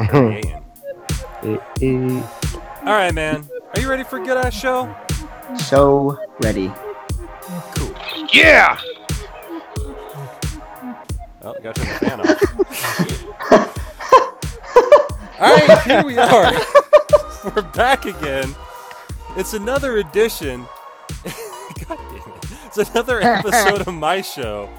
Yay-ing. All right, man. Are you ready for a good ass show? So ready. Cool. Yeah. Oh, got to turn the fan off. All right, here we are. We're back again. It's another edition. God damn it. It's another episode of my show.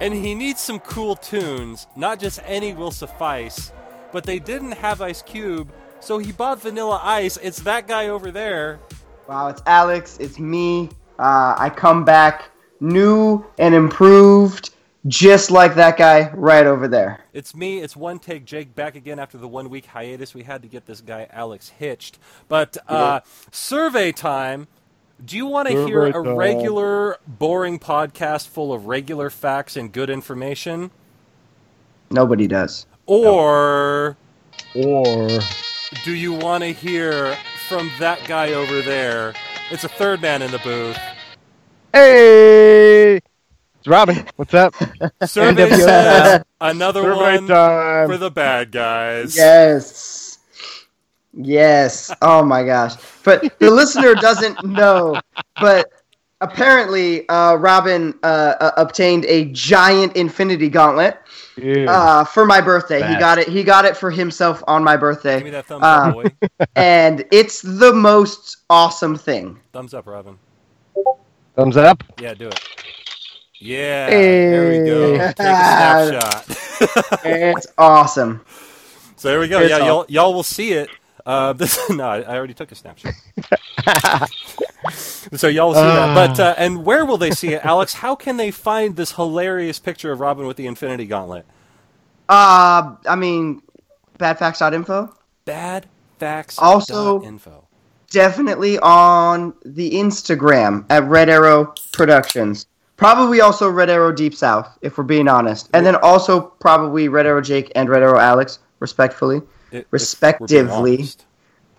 And he needs some cool tunes. Not just any will suffice. But they didn't have Ice Cube, so he bought Vanilla Ice. It's that guy over there. Wow, it's Alex. It's me. Uh, I come back new and improved, just like that guy right over there. It's me. It's one take Jake back again after the one week hiatus. We had to get this guy Alex hitched. But uh, survey time. Do you want to hear a time. regular, boring podcast full of regular facts and good information? Nobody does. Or Or do you want to hear from that guy over there? It's a third man in the booth. hey, it's Robbie. What's up? Survey says another Survey one time. for the bad guys. Yes. Yes. Oh my gosh. But the listener doesn't know. But apparently, uh, Robin uh, uh, obtained a giant Infinity Gauntlet uh, for my birthday. He got it. He got it for himself on my birthday. Give me birthday, that thumbs up, Uh, boy. and it's the most awesome thing. Thumbs up, Robin. Thumbs up. Yeah, do it. Yeah, there we go. Hey. Take a snapshot. It's awesome. so there we go. It's Yeah, all- y'all, y'all will see it. Uh, this no, I I already took a snapshot. So y'all will see that. But uh, and where will they see it, Alex? How can they find this hilarious picture of Robin with the Infinity Gauntlet? Uh, I mean, badfacts.info. Bad facts. Also- info. Definitely on the Instagram at Red Arrow Productions. Probably also Red Arrow Deep South, if we're being honest. And then also probably Red Arrow Jake and Red Arrow Alex, respectfully. If- if we're being Respectively.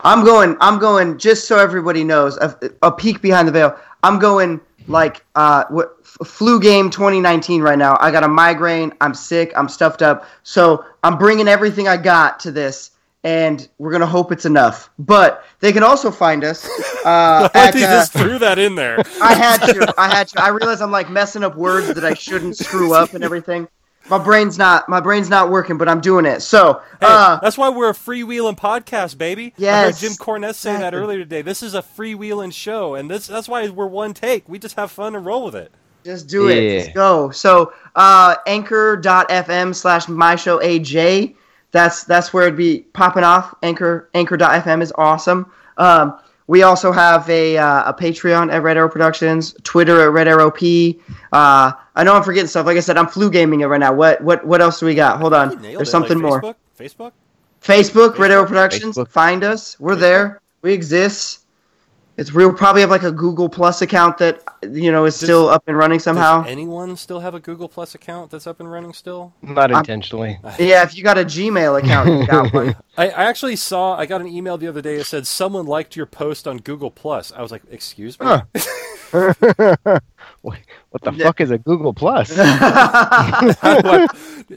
I'm going. I'm going. Just so everybody knows, a, a peek behind the veil. I'm going like uh, what f- flu game 2019 right now. I got a migraine. I'm sick. I'm stuffed up. So I'm bringing everything I got to this, and we're gonna hope it's enough. But they can also find us. Uh, at, he uh, just threw that in there. I had to. I had to. I realize I'm like messing up words that I shouldn't screw up and everything. My brain's not. My brain's not working, but I'm doing it. So. Hey, Uh, that's why we're a freewheeling podcast, baby. I heard Jim Cornette say that earlier today. This is a freewheeling show, and this that's why we're one take. We just have fun and roll with it. Just do it. Yeah. Just go. So uh anchor.fm slash my show AJ. That's that's where it'd be popping off. Anchor anchor.fm is awesome. Um we also have a uh, a Patreon at Red Arrow Productions, Twitter at Red Arrow P. Uh, I know I'm forgetting stuff. Like I said, I'm flu gaming it right now. What what what else do we got? Hold on. There's it. something Like more. Facebook? Facebook? Facebook, Red Arrow Productions. Facebook. Find us. We're there. We exist. It's real. Probably have like a Google Plus account that you know is still up and running somehow. Does anyone still have a Google Plus account that's up and running still? Not I'm- intentionally. Yeah, if you got a Gmail account, you got one. I, I actually saw I got an email the other day that said someone liked your post on Google Plus. I was like, excuse me? Huh. What the fuck is a Google Plus? How do I-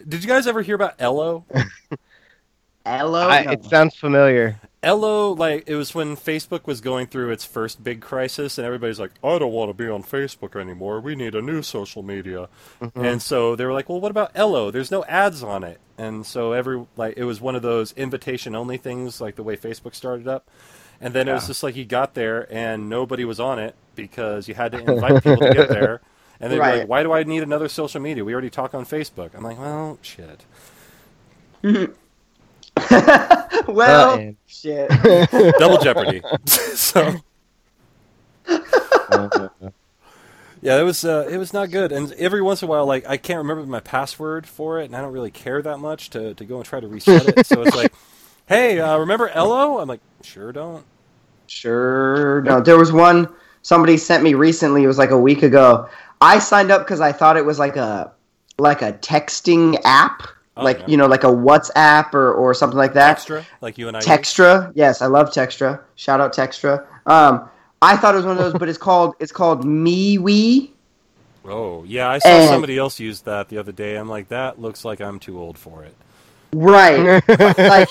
Did you guys ever hear about Ello? Hello. I, No. it sounds familiar. Ello, like it was when Facebook was going through its first big crisis, and everybody's like, "I don't want to be on Facebook anymore. We need a new social media." Mm-hmm. And so they were like, "Well, what about Ello? There's no ads on it." And so every like it was one of those invitation only things, like the way Facebook started up. And then it was just like you got there and nobody was on it because you had to invite people to get there. And they were Right. like, "Why do I need another social media? We already talk on Facebook." I'm like, "Well, shit." well, and- shit. Double jeopardy. so. Uh, Yeah, it was uh, it was not good. And every once in a while, like I can't remember my password for it, and I don't really care that much to, to go and try to reset it. so it's like, hey, uh, remember Ello? I'm like, sure don't. Sure. No, there was one somebody sent me recently. It was like a week ago. I signed up because I thought it was like a like a texting app, Oh, like yeah. you know, like a WhatsApp or or something like that. Extra, like you and I. use. Textra. Yes, I love Textra. Shout out Textra. Um, I thought it was one of those, but it's called it's called MeWe. Oh yeah, I saw And- somebody else use that the other day. I'm like, that looks like I'm too old for it. right. like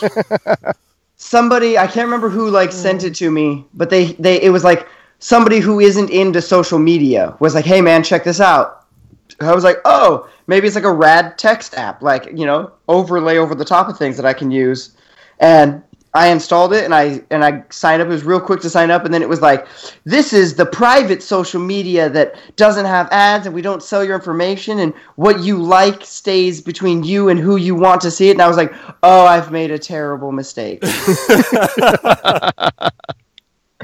somebody I can't remember who like sent it to me, but they they it was like somebody who isn't into social media was like, "Hey man, check this out." I was like, "Oh, maybe it's like a rad text app, like you know, overlay over the top of things that I can use." And I installed it and I and I signed up. It was real quick to sign up, and then it was like, "This is the private social media that doesn't have ads, and we don't sell your information, and what you like stays between you and who you want to see it." And I was like, "Oh, I've made a terrible mistake."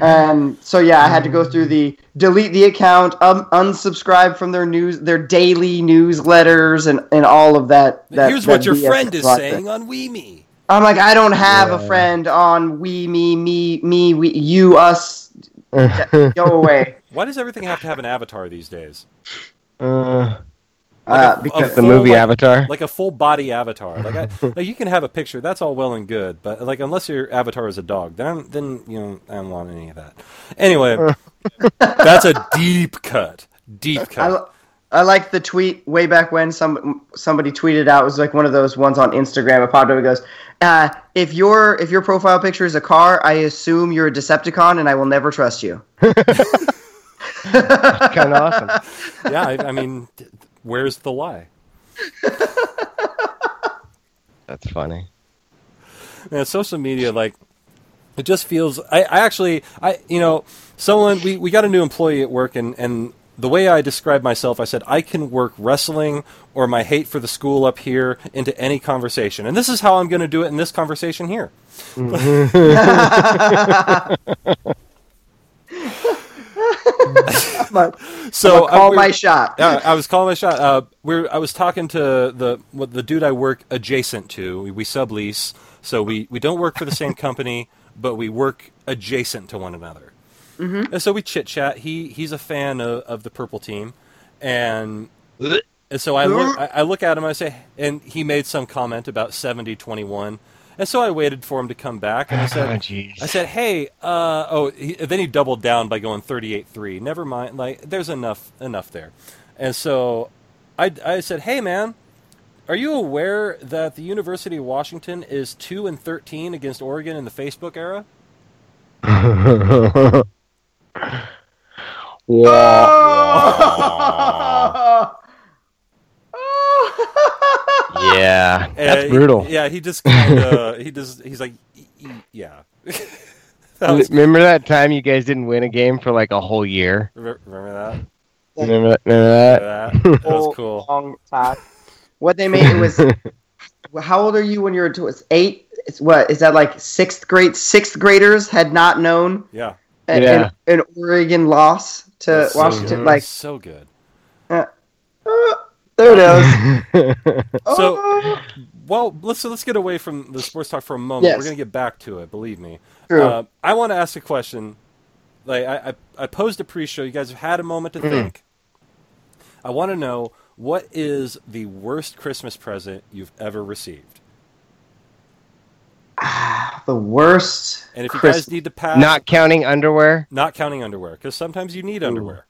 And so yeah, I had to go through the delete the account, um, unsubscribe from their news, their daily newsletters, and, and all of that. that Here's that what your BS friend is process. saying on WeMe. I'm like, I don't have a friend on we, me, me, me, we, you, us. Go away. Why does everything have to have an avatar these days? uh, Uh, a- because the full, movie like- Avatar. Like a full body avatar. Like, I, like you can have a picture, that's all well and good, but like unless your avatar is a dog, then I'm, then you know I don't want any of that. Anyway, that's a deep cut. Deep cut. I like the tweet way back when some somebody tweeted out it was like one of those ones on Instagram. It popped up. It goes, uh, "If your if your profile picture is a car, I assume you're a Decepticon, and I will never trust you." kind of awesome. yeah, I, I mean, th- where's the lie? That's funny. Yeah, social media, like, it just feels. I, I actually, I, you know, someone we, we got a new employee at work, and and the way I described myself, I said I can work wrestling or my hate for the school up here into any conversation, and this is how I'm going to do it in this conversation here. Mm-hmm. So I'll call uh, we- my shot. yeah, I was calling my shot. Uh, we're, I was talking to the what the dude I work adjacent to. We, we sublease, so we, we don't work for the same company, but we work adjacent to one another. Mm-hmm. And so we chit chat. He he's a fan of, of the purple team, and, and so I look I, I look at him. I say, and he made some comment about 70-21. And so I waited for him to come back, and I Oh, said, jeez. I said, "Hey, uh, oh." He, then he doubled down by going 38-3. Never mind. Like, there's enough enough there. And so, I, I said, "Hey, man, are you aware that the University of Washington is two and 13 against Oregon in the Facebook era?" yeah, that's And brutal. he- yeah, he just kind of he just he's like, "E- e- "Yeah." that was, Remember that time you guys didn't win a game for like a whole year? remember that? Remember that? Remember that? Remember that? That was cool. long talk. What they made it was. how old are you when you were? It was eight. It's what is that like sixth grade? Sixth graders had not known Yeah. an, Yeah. an, an Oregon loss to That's Washington. good. like so good. uh, there it is. So- Oh. Well, let's let's get away from the sports talk for a moment. Yes. We're gonna get back to it. Believe me. True. Uh, I want to ask a question. Like I, I, I posed a pre-show. You guys have had a moment to hmm. think. I want to know what is the worst Christmas present you've ever received, ah, the worst. and if you Christ- guys need to pass, Not counting underwear. not counting underwear, because sometimes you need underwear.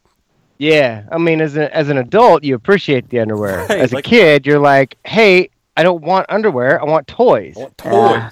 Yeah, I mean, as a, as an adult, you appreciate the underwear. Right, as a like- kid, you're like, hey, I don't want underwear. I want toys. I want toys. Yeah.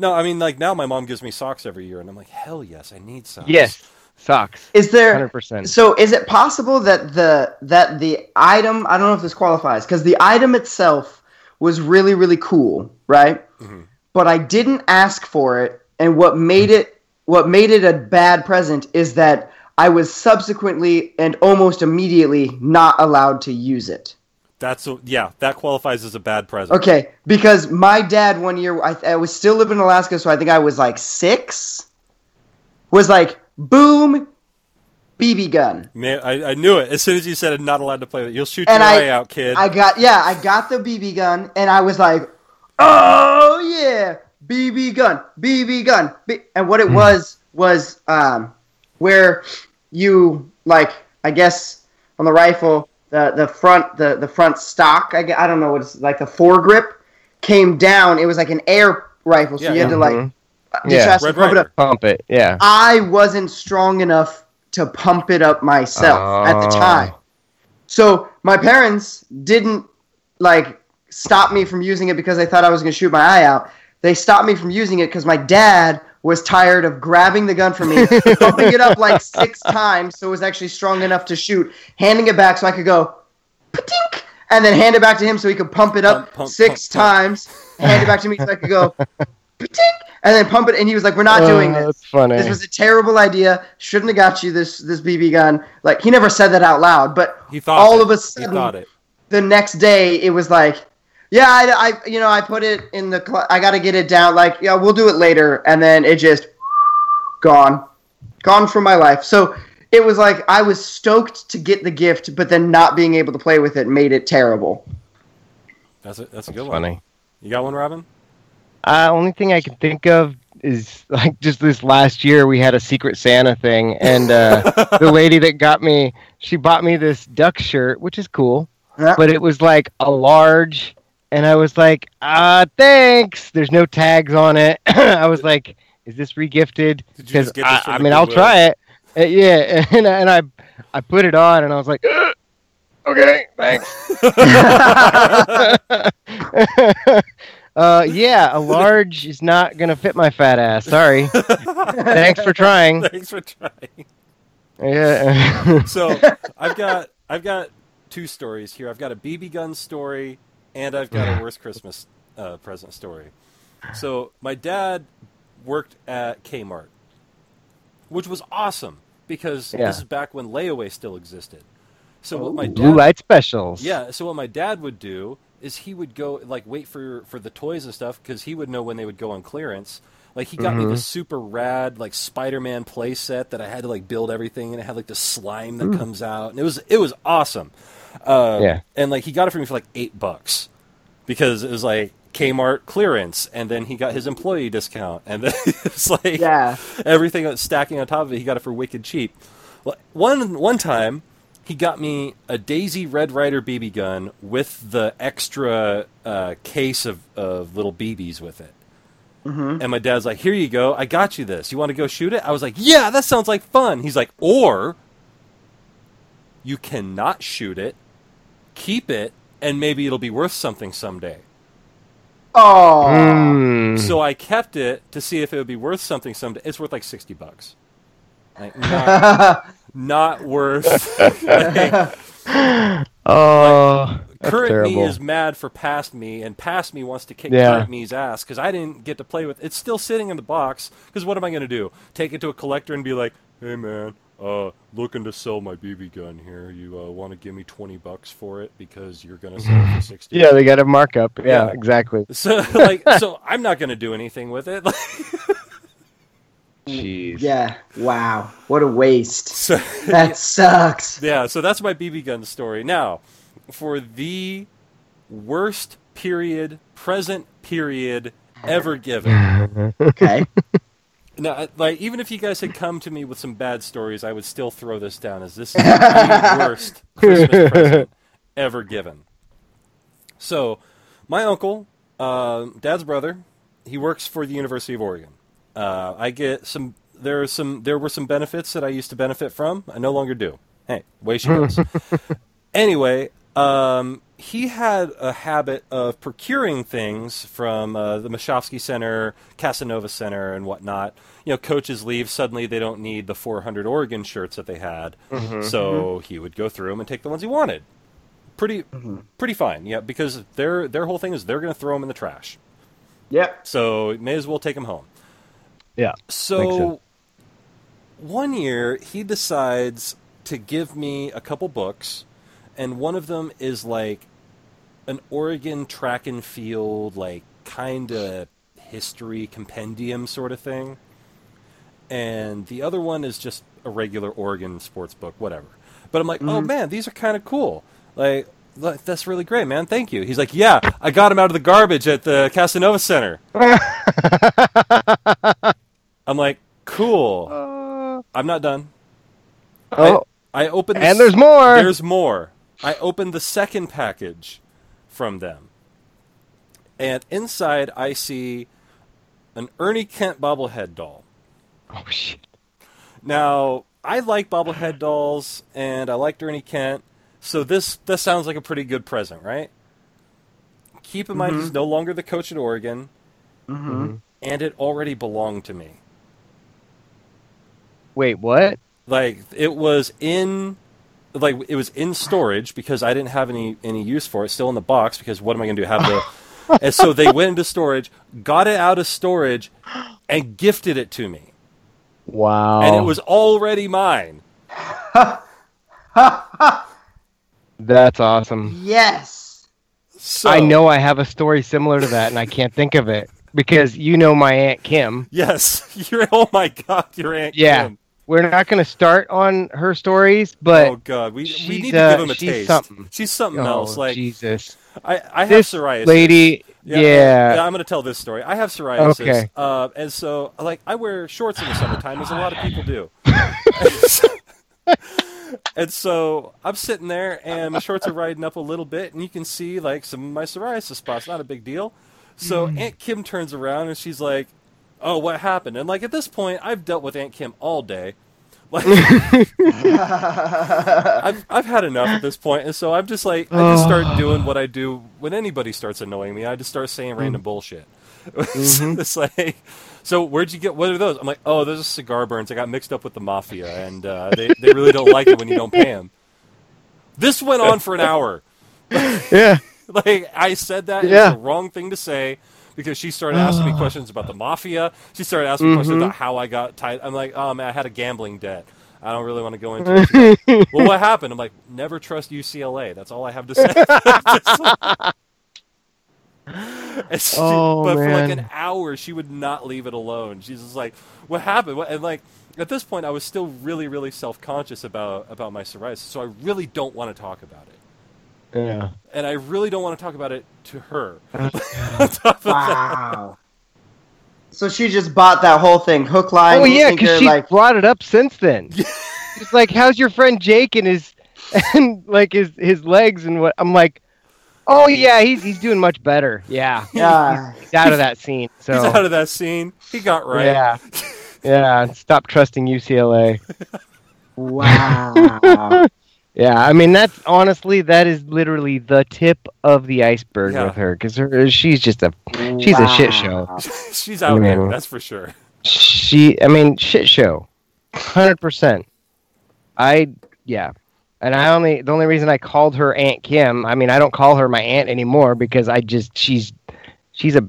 No, I mean like now my mom gives me socks every year, and I'm like, hell yes, I need socks. Yes, socks. Is there? Hundred percent. So is it possible that the that the item I don't know if this qualifies because the item itself was really really cool, right? Mhm. But I didn't ask for it, and what made it what made it a bad present is that I was subsequently and almost immediately not allowed to use it. That's a, yeah, that qualifies as a bad present. Okay, because my dad one year I, I was still living in Alaska, so I think I was like six. Was like boom, BB gun. Man, I, I knew it as soon as you said I'm not allowed to play with it. You'll shoot And your I- eye out, kid. I got yeah, I got the BB gun, and I was like, oh yeah, BB gun, BB gun. B-. And what it was was um, where you like, I guess on the rifle, the the front the the front stock, I, I don't know what it's like the foregrip came down. It was like an air rifle, so Yeah, you had to like Mhm. you Yeah. just Red pump it up. Pump it. Yeah. I wasn't strong enough to pump it up myself at the Oh. time. So my parents didn't like stop me from using it because they thought I was going to shoot my eye out. They stopped me from using it because my dad was tired of grabbing the gun from me, pumping it up like six times so it was actually strong enough to shoot, handing it back so I could go, "Patink," and then hand it back to him so he could pump it up Pump, pump, six pump, pump. times, hand it back to me so I could go, "Patink," and then pump it. And he was like, "We're not oh, doing Oh, this. That's funny. This was a terrible idea. Shouldn't have got you this this BB gun." Like he never said that out loud, but He thought all it. of a He sudden thought it. the next day it was like yeah I, I you know i put it in the cl- i gotta get it down like yeah we'll do it later and then it just gone gone from my life so it was like i was stoked to get the gift but then not being able to play with it made it terrible That's a that's a good one. funny. You got one, Robin? Uh, only thing I can think of is like just this last year we had a Secret Santa thing, and uh, the lady that got me, she bought me this duck shirt, which is cool, Yeah. but it was like a large, and I was like, ah, thanks. There's no tags on it. I was like, is this regifted? Because just get this I, I mean, I'll try it. Uh, yeah, and, and I, I put it on, and I was like, okay, thanks. uh, yeah, a large is not gonna fit my fat ass. Sorry. Thanks for trying. Thanks for trying. Yeah. So I've got I've got two stories here. I've got a BB gun story and I've got a worst Christmas uh, present story. So my dad worked at Kmart, which was awesome because Yeah. this is back when layaway still existed. So what my Blue light specials. yeah, so what my dad would do is he would go like wait for for the toys and stuff because he would know when they would go on clearance. Like he got me this super rad like Spider-Man play set that I had to like build everything and it had like the slime that comes out and it was it was awesome. Uh, Yeah. and like he got it for me for like eight bucks because it was like Kmart clearance and then he got his employee discount and then it's like Yeah. everything that's stacking on top of it, he got it for wicked cheap. One one time, he got me a Daisy Red Ryder BB gun with the extra uh, case of, of little BBs with it. Mm-hmm. And my dad's like, "Here you go. I got you this. You want to go shoot it?" I was like, "Yeah, that sounds like fun." He's like, "Or you cannot shoot it, keep it, and maybe it'll be worth something someday." oh Mm. So I kept it to see if it would be worth something someday. It's worth like sixty bucks. Like, not, not worth. like, oh, that's current terrible. me is mad for past me, and past me wants to kick Yeah. current me's ass because I didn't get to play with. It. It's still sitting in the box. Because what am I going to do? Take it to a collector and be like, "Hey man, uh, looking to sell my BB gun here. You uh, want to give me twenty bucks for it because you're going to sell it for sixty? yeah, they got a markup. Yeah, Yeah. exactly. So like, so I'm not going to do anything with it. Jeez. yeah wow what a waste so that sucks Yeah, so that's my BB gun story. Now, for the worst period, present period ever given. okay now, like even if you guys had come to me with some bad stories, I would still throw this down as this is the worst Christmas present ever given. So, my uncle, uh, dad's brother, he works for the University of Oregon. Uh, I get some. There are some. There were some benefits that I used to benefit from. I no longer do. Hey, way she goes. anyway, um, he had a habit of procuring things from uh, the Moshofsky Center, Casanova Center, and whatnot. You know, coaches leave. Suddenly, they don't need the 400 Oregon shirts that they had. So he would go through them and take the ones he wanted. Pretty, pretty fine. Yeah, because their their whole thing is they're going to throw them in the trash. yep So may as well take them home. Yeah. So one year he decides to give me a couple books, and one of them is like an Oregon track and field, like kind of history compendium sort of thing. And the other one is just a regular Oregon sports book, whatever. But I'm like, oh man, these are kind of cool. Like, that's really great, man. Thank you. He's like, yeah, I got him out of the garbage at the Casanova Center. I'm like, cool. Uh, I'm not done. oh, I, I opened. and there's more. There's more. I opened the second package from them, and inside I see an Ernie Kent bobblehead doll. oh shit. Now, I like bobblehead dolls, and I liked Ernie Kent, so this this sounds like a pretty good present, right? keep in mind Mhm. he's no longer the coach at Oregon, Mm-hmm. and it already belonged to me. Wait, what? Like it was in, like it was in storage because I didn't have any any use for it. Still in the box because what am I going to do? Have the, and so they went into storage, got it out of storage, and gifted it to me, Wow. and it was already mine. That's awesome. Yes. So I know I have a story similar to that, and I can't think of it because you know my aunt Kim. Yes, you're. Oh my God, your aunt. Yeah. Kim. We're not going to start on her stories, but oh God, we we need to give him a she's taste. something. She's something oh, else. Like Jesus, I, I have this psoriasis. lady, Yeah, yeah, uh, I'm going to tell this story. I have psoriasis, Okay. uh, and so like I wear shorts in the summertime, as a lot of people do. and so I'm sitting there, and my shorts are riding up a little bit, and you can see like some of my psoriasis spots. Not a big deal. So Mm. Aunt Kim turns around and she's like, "Oh, what happened?" And like at this point, I've dealt with Aunt Kim all day. Like I've I've had enough at this point. and so I'm just like I just start doing what I do when anybody starts annoying me. I just start saying random bullshit. it's like, so where'd you get? What are those? I'm like, oh, those are cigar burns. I got mixed up with the mafia, and uh, they they really don't like it when you don't pay them. This went on for an hour. yeah. Like I said that Yeah. was the wrong thing to say because she started asking me questions about the mafia. She started asking me questions Mhm. about how I got tied. I'm like, oh man, I had a gambling debt. I don't really want to go into it. Like, well, what happened? I'm like, never trust UCLA. That's all I have to say. She- Oh, but for like an hour, she would not leave it alone. She's just like, "What happened?" What- And like at this point, I was still really, really self conscious about about my psoriasis, so I really don't want to talk about it, Yeah. and I really don't want to talk about it to her. On top of that- Wow. So she just bought that whole thing, hook, line, Oh yeah, because she like brought it up since then. She's like, "How's your friend Jake and his and like his his legs and what?" I'm like, "Oh yeah, he's he's doing much better. Yeah, yeah. he's out of that scene. So He's out of that scene. He got right. yeah, yeah. Stop trusting UCLA. Wow. Yeah, I mean that's honestly that is literally the tip of the iceberg Yeah. with her because her uh, she's just a she's a shit show. She's out there. Man. That's for sure. She, I mean, shit show, hundred percent. I yeah, and I only the only reason I called her Aunt Kim. I mean, I don't call her my aunt anymore because I just she's she's a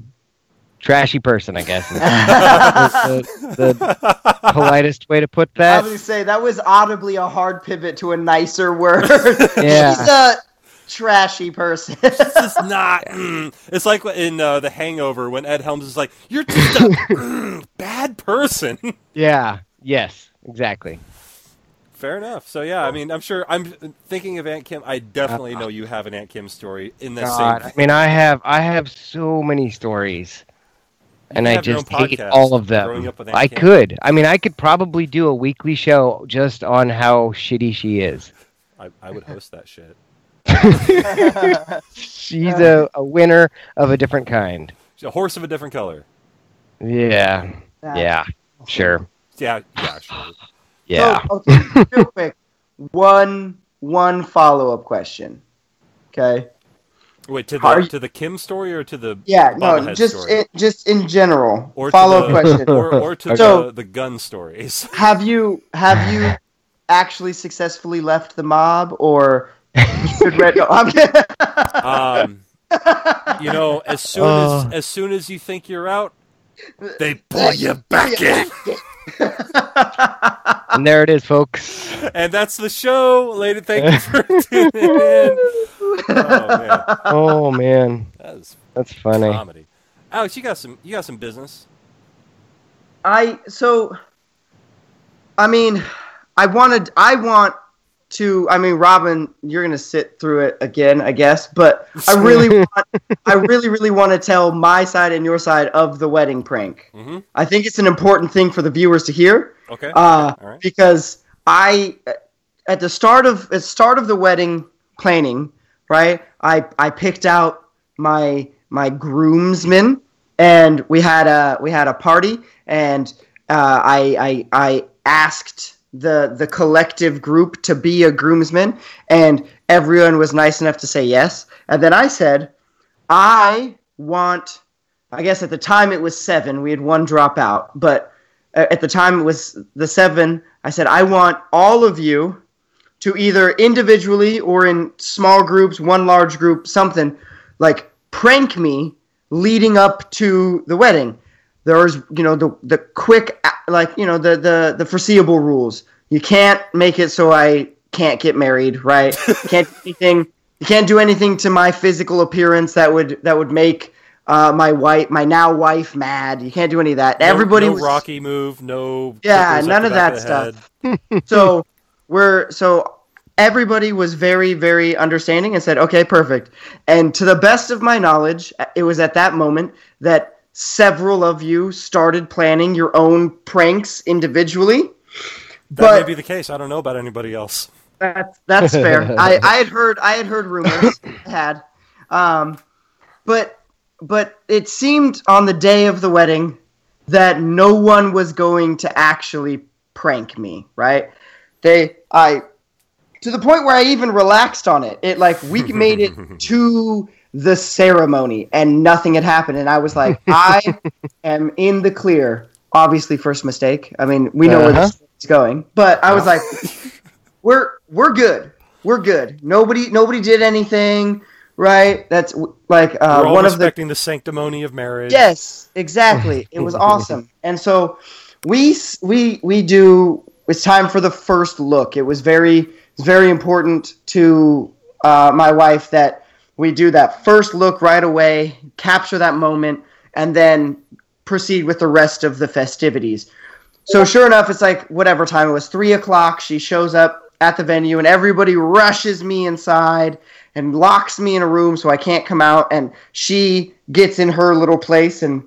trashy person. I guess the, the, the politest way to put I that. was gonna say that was audibly a hard pivot to a nicer word. Yeah. She's a trashy person. This is not. mm. It's like in uh, The Hangover when Ed Helms is like, "You're just a mm, bad person." Yeah. Yes. Exactly. Fair enough. So yeah, I mean, I'm sure. I'm thinking of Aunt Kim. I definitely know you have an Aunt Kim story in the God, I mean, I have I have so many stories, and I just hate all of them. Up with I Kim. could. I mean, I could probably do a weekly show just on how shitty she is. I, I would host that shit. She's a, a winner of a different kind. She's a horse of a different color. Yeah. Yeah. Sure. Yeah, yeah, sure. Yeah. So, okay, real quick, one one follow up question. Okay. Wait to the you- to the Kim story or to the Yeah. No. Just story? in, just in general. or follow up the, question. or, or to So- the, the gun stories. Have you have you actually successfully left the mob or? should red- no, Um, you know, as soon Uh. as as soon as you think you're out, they pull you back in, And there it is, folks. and that's the show, lady. Thank you for tuning in. Oh man, Oh man, that is that's funny. comedy. Alex, you got some you got some business. I so I mean I wanted I want to I mean Robin you're going to sit through it again I guess but I really want I really really want to tell my side and your side of the wedding prank. hmm I think it's an important thing for the viewers to hear Okay. uh, All right. because I at the start of at the start of the wedding planning, right? I I picked out my my groomsmen, and we had a we had a party, and uh, I I I asked the the collective group to be a groomsman, and everyone was nice enough to say yes, and then I said. I want. I guess at the time it was seven. We had one drop out, but uh, at the time it was the seven. I said I want all of you to either individually or in small groups, one large group, something like prank me leading up to the wedding. There's, you know, the the quick, like, you know, the the the foreseeable rules. You can't make it so I can't get married, right? can't do anything. You can't do anything to my physical appearance that would that would make uh, my wife, my now wife, mad. You can't do any of that. No- Everybody no was Rocky move, no. Yeah, none of that stuff. so we're so everybody was very very understanding and said okay perfect and to the best of my knowledge it was at that moment that several of you started planning your own pranks individually That but may be the case. I don't know about anybody else. that's that's fair. I, I had heard I had heard rumors. I had, um, but but it seemed on the day of the wedding that no one was going to actually prank me. Right? They I to the point where I even relaxed on it. It like we made it to the ceremony and nothing had happened, and I was like, I am in the clear. Obviously, first mistake. I mean, we know where Uh-huh. this is going, but I was like, we're we're good. We're good. Nobody nobody did anything, right? That's like uh, We're all one of the the sanctimony of marriage. Yes, exactly. It was awesome. And so we we we do. It's time for the first look. It was very it's very important to uh, my wife that we do that first look right away, capture that moment, and then proceed with the rest of the festivities. So sure enough, it's like whatever time it was, three o'clock. She shows up at the venue, and everybody rushes me inside and locks me in a room so I can't come out. And she gets in her little place, and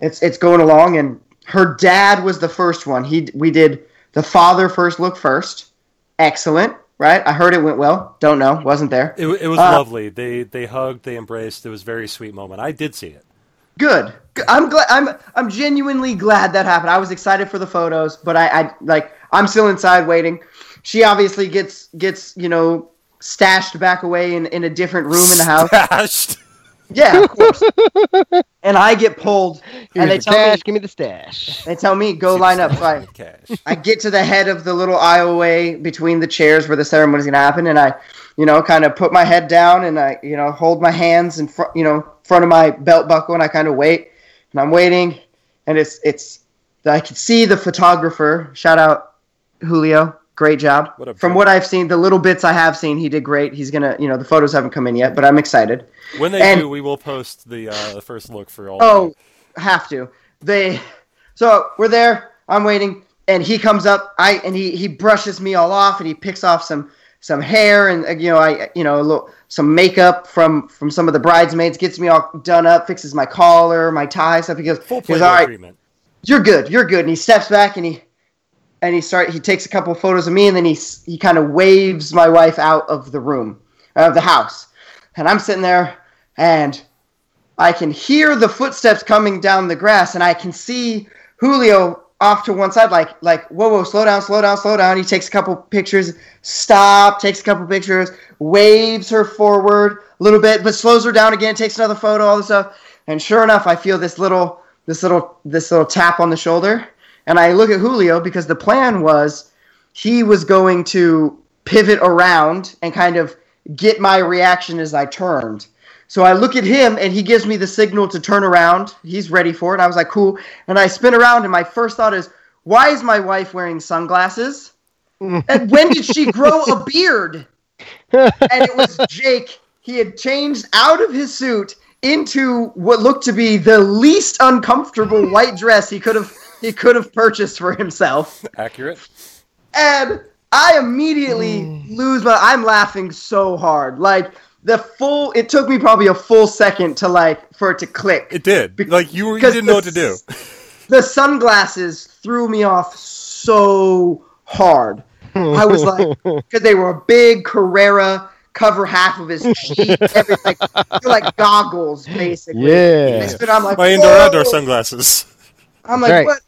it's it's going along. And her dad was the first one. He we did the father first look first. Excellent, right? I heard it went well. Don't know, wasn't there. It, it was Uh, lovely. They they hugged, they embraced. It was a very sweet moment. I did see it. Good. I'm glad. I'm I'm genuinely glad that happened. I was excited for the photos, but I, I like I'm still inside waiting. She obviously gets gets you know stashed back away in, in a different room in the house. Stashed. Yeah, of course. and I get pulled, Here's and they the tell cash. me Give me the stash. they tell me go See line up. So I, cash. I get to the head of the little aisleway between the chairs where the ceremony's gonna happen, and I, you know, kind of put my head down and I, you know, hold my hands in front, you know, front of my belt buckle, and I kind of wait, and I'm waiting, and it's it's, I can see the photographer. Shout out Julio, great job. What From what I've seen, the little bits I have seen, he did great. He's gonna, you know, the photos haven't come in yet, but I'm excited. When they And- do, we will post the uh, the first look for all. Oh, have to. They so we're there. I'm waiting, and he comes up. I and he he brushes me all off, and he picks off some some hair and uh, you know I you know a little some makeup from from some of the bridesmaids. Gets me all done up, fixes my collar, my tie stuff. He goes, full he goes, Playboy all right, treatment. you're good, you're good. And he steps back and he and he start he takes a couple of photos of me and then he he kind of waves my wife out of the room out of the house, and I'm sitting there and I can hear the footsteps coming down the grass and I can see Julio off to one side like like whoa whoa slow down slow down slow down. He takes a couple pictures, stop, takes a couple pictures, waves her forward a little bit, but slows her down again, takes another photo, all this stuff. And sure enough, I feel this little this little this little tap on the shoulder, and I look at Julio because the plan was he was going to pivot around and kind of get my reaction as I turned. So I look at him and he gives me the signal to turn around. He's ready for it. I was like, cool. And I spin around and my first thought is, why is my wife wearing sunglasses? and when did she grow a beard? And it was Jake. He had changed out of his suit into what looked to be the least uncomfortable white dress he could have he could have purchased for himself. Accurate. And I immediately hmm. lose my I'm laughing so hard. Like the full it took me probably a full second to like for it to click. It did. Be- like you were, you didn't know what to do. The sunglasses threw me off so hard. I was like, because they were a big Carrera, cover half of his cheek, everything, like, they're like goggles, basically. Yeah. Next minute, I'm like, My indoor outdoor sunglasses. I'm like, Right. what?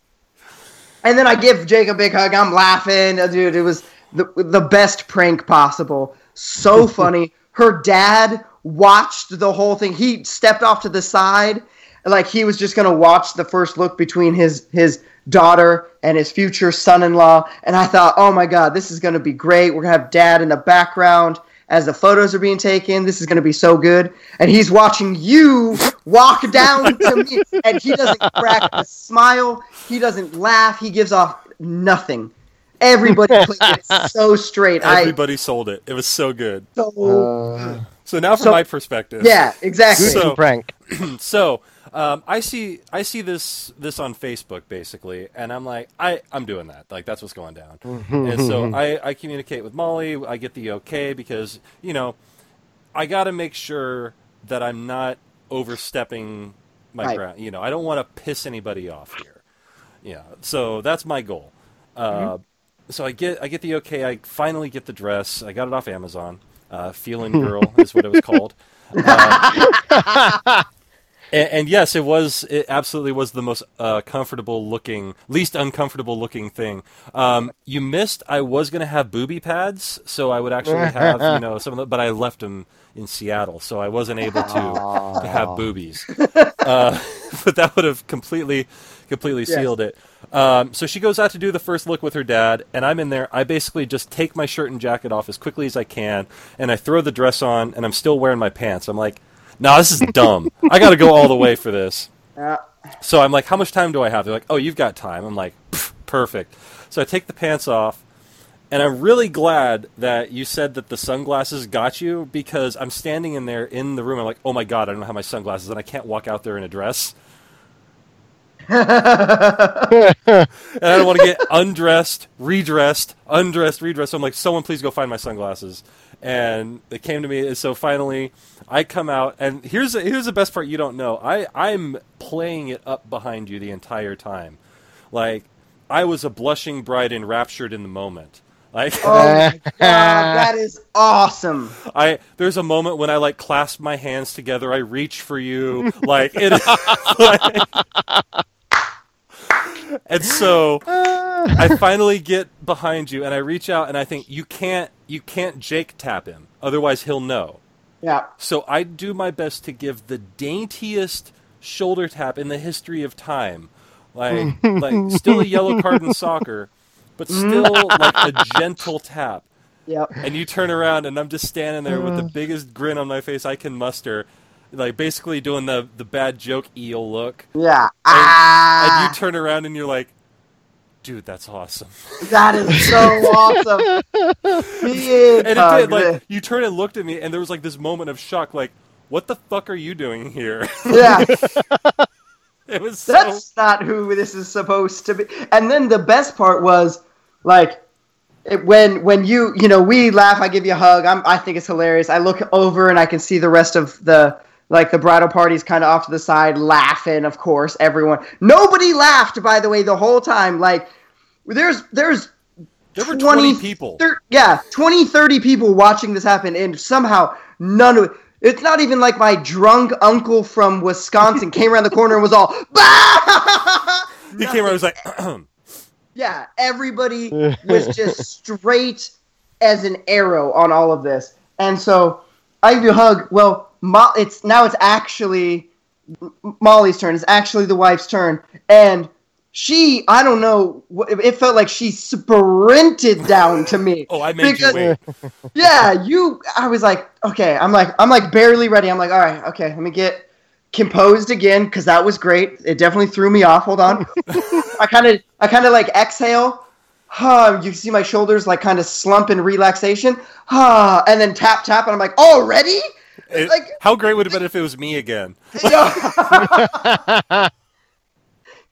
And then I give Jake a big hug. I'm laughing, dude. It was the the best prank possible. So funny. Her dad watched the whole thing. He stepped off to the side, like he was just gonna watch the first look between his his daughter and his future son-in-law. And I thought, oh my god, this is gonna be great. We're gonna have dad in the background as the photos are being taken. This is gonna be so good. And he's watching you walk down to me, and he doesn't crack a smile. He doesn't laugh. He gives off nothing. Everybody played it so straight. I Everybody sold it. It was so good. so Uh, So now, from So- my perspective, yeah, exactly. So- prank. so um, I see I see this this on Facebook basically, and I'm like I I'm doing that like that's what's going down, and so I I communicate with Molly. I get the okay because you know I got to make sure that I'm not overstepping my Right. ground. You know I don't want to piss anybody off here. Yeah, so that's my goal. Uh, so I get I get the okay. I finally get the dress. I got it off Amazon. Uh, Feeling Girl is what it was called. Uh, and, and yes, it was. It absolutely was the most uh, comfortable looking, least uncomfortable looking thing. Um, you missed. I was going to have booby pads, so I would actually have you know some of the, but I left them in Seattle, so I wasn't able to to have boobies. Uh, but that would have completely, completely Yes. sealed it. Um, so she goes out to do the first look with her dad, and I'm in there. I basically just take my shirt and jacket off as quickly as I can, and I throw the dress on, and I'm still wearing my pants. I'm like, no, this is dumb. I got to go all the way for this. Yeah. So I'm like, how much time do I have? They're like, oh, you've got time. I'm like, perfect. So I take the pants off, and I'm really glad that you said that the sunglasses got you because I'm standing in there in the room. I'm like, oh my god, I don't have my sunglasses, and I can't walk out there in a dress. and I don't want to get undressed, redressed, undressed, redressed. So I'm like, someone please go find my sunglasses. And they came to me, and so finally I come out. And here's here's the best part you don't know. I I'm playing it up behind you the entire time, like I was a blushing bride enraptured in the moment. Like Oh god, that is awesome. I there's a moment when I like clasp my hands together, I reach for you, like it. like- and so I finally get behind you, and I reach out, and I think you can't you can't Jake tap him, otherwise he'll know. Yeah. So I do my best to give the daintiest shoulder tap in the history of time, like like still a yellow card in soccer, but mm. still like a gentle tap Yep. and you turn around and I'm just standing there with the mm. biggest grin on my face I can muster, like basically doing the the bad joke eel look. Yeah. And, Ah, and you turn around and you're like, dude, that's awesome. that is so awesome. And it did like you turned and looked at me and there was like this moment of shock, like, what the fuck are you doing here? yeah, it was so that's not who this is supposed to be. And then the best part was like it, when when you you know we laugh, I give you a hug. I'm, I think it's hilarious. I look over and I can see the rest of the like the bridal party's kind of off to the side laughing. Of course, everyone. Nobody laughed by the way the whole time. Like there's there's there were 20 people. thir- yeah, 20, 30 people watching this happen, and somehow none of it. It's not even like my drunk uncle from Wisconsin came around the corner and was all, bah! He came around and was like, Yeah, everybody was just straight as an arrow on all of this. And so I give you a hug. Well, Mo- it's now it's actually Molly's turn. It's actually the wife's turn. And she, I don't know, it felt like she sprinted down to me. oh, I made Because- you wait. yeah, you. I was like, okay. I'm like, I'm like barely ready. I'm like, all right, okay. Let me get composed again because that was great. It definitely threw me off. Hold on. I kind of, I kind of like exhale. Huh, you see my shoulders like kind of slump in relaxation. Huh, and then tap tap, and I'm like, already? It- like- how great would it have been if it was me again? that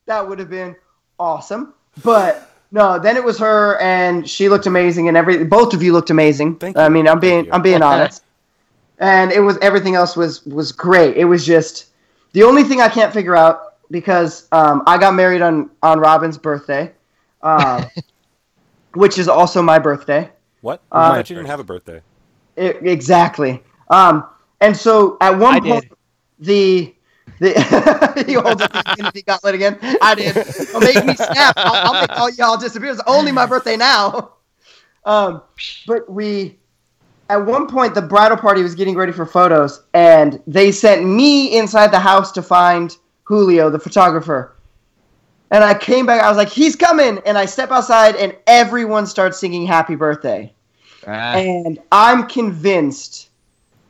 would have been awesome. But no, then it was her, and she looked amazing, and every both of you looked amazing. Thank I mean, I'm being I'm being honest. And it was everything else was was great. It was just the only thing I can't figure out because um, I got married on on Robin's birthday, uh, which is also my birthday. What? Uh, I thought you didn't have a birthday. I- exactly. Um, and so at one I point, did. the the you hold up the Infinity Gauntlet again. I did. Don't make me snap. I'll, I'll make all y'all disappear. It's only my birthday now. Um, but we at one point the bridal party was getting ready for photos, and they sent me inside the house to find Julio, the photographer. And I came back. I was like, "He's coming!" And I step outside, and everyone starts singing "Happy Birthday." Ah, And I'm convinced,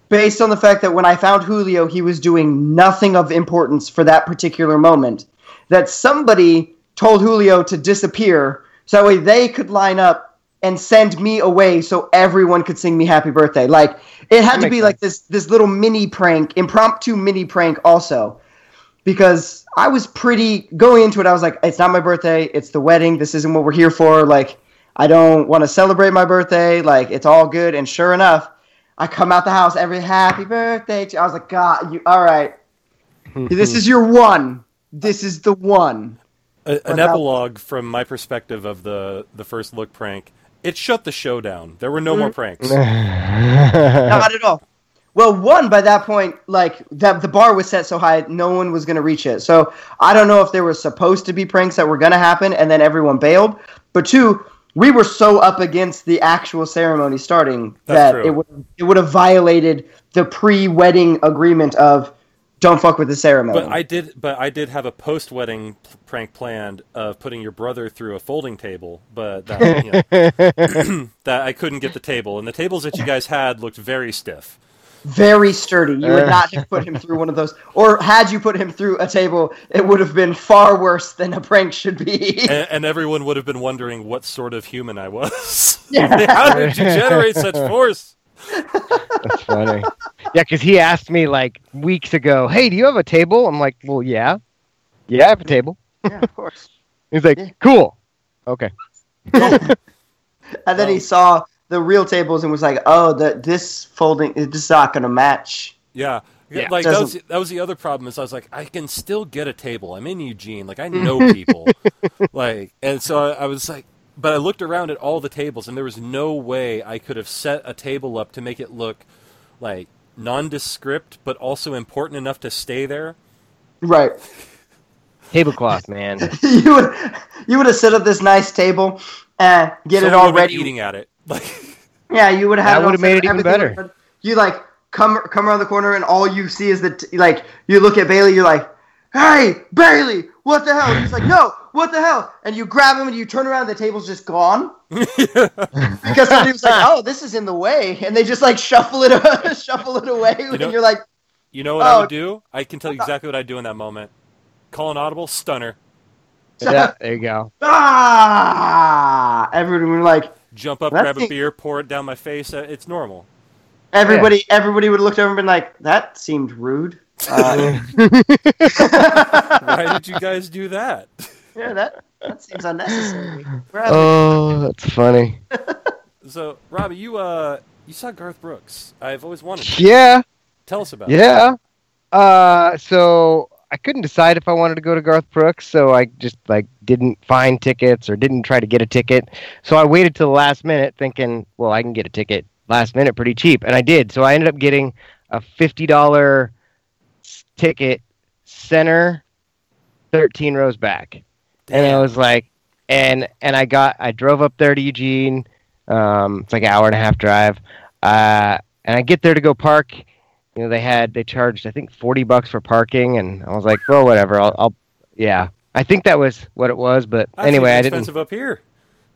based on the fact that when I found Julio, he was doing nothing of importance for that particular moment, that somebody told Julio to disappear so that way they could line up and send me away so everyone could sing me happy birthday. Like it had That to be like this this little mini prank, impromptu mini prank also. Because I was pretty going into it, I was like, it's not my birthday, it's the wedding, this isn't what we're here for. Like I don't want to celebrate my birthday. Like it's all good. And sure enough, I come out the house every happy birthday. To, I was like, God, you all right? Mm-hmm. this is your one. This is the one. A, an Without- epilogue from my perspective of the the first look prank. It shut the show down. There were no more mm-hmm. pranks. Not at all. Well, one by that point, like that the bar was set so high, no one was gonna reach it. So I don't know if there were supposed to be pranks that were gonna happen, and then everyone bailed. But two, we were so up against the actual ceremony starting That's that true. it would it would have violated the pre-wedding agreement of don't fuck with the ceremony. But I did, but I did have a post-wedding prank planned of putting your brother through a folding table, but that, you know, that I couldn't get the table, and the tables that you guys had looked very stiff. Very sturdy. You would uh. not have put him through one of those. Or had you put him through a table, it would have been far worse than a prank should be. and, and everyone would have been wondering what sort of human I was. Yeah. How did you generate such force? That's funny. Yeah, because he asked me like weeks ago, "Hey, do you have a table?" I'm like, "Well, yeah, yeah, I have a table." yeah, of course. He's like, Yeah. "Cool, okay." And then he um, saw the real tables and was like, "Oh, the this folding is not going to match." Yeah. Yeah. like that was that was the other problem is I was like I can still get a table. I'm in Eugene, like I know people, like and so I, I was like, but I looked around at all the tables and there was no way I could have set a table up to make it look like nondescript but also important enough to stay there. Right. Tablecloth, man. you would you would have set up this nice table and get it Someone all ready. eating at it. Like Yeah, you would have had That would've made it even better. You like come come around the corner and all you see is the t- like you look at Bailey, you're like, "Hey, Bailey, what the hell?" And he's like, "No, what the hell?" And you grab him and you turn around, the table's just gone because somebody was like, "Oh, this is in the way," and they just like shuffle it shuffle it away, and know- you're like, you know what I Oh. would do? I can tell you exactly what I'd do in that moment. Call an audible stunner. yeah, there you go. "Ah!" Everyone would like. Jump up, That's grab a the- beer, pour it down my face. Uh, It's normal. Everybody, everybody would have looked over and been like, "That seemed rude." Uh, Why did you guys do that? yeah, that that seems unnecessary. We're at- Oh, that's funny. So, Robbie, you uh, you saw Garth Brooks. I've always wanted. To. Yeah, Tell us about. it. yeah. Uh, so I couldn't decide if I wanted to go to Garth Brooks, so I just like didn't find tickets or didn't try to get a ticket. So I waited till the last minute, thinking, well, I can get a ticket last minute pretty cheap, and I did. So I ended up getting a fifty dollar ticket, center, thirteen rows back. and I was like, and and I got I drove up there to Eugene. Um, it's like an hour and a half drive. Uh, and I get there to go park. You know, they had they charged I think forty bucks for parking, and I was like, well, whatever. I'll, I'll yeah. I think that was what it was, but That's anyway, I didn't. expensive up here.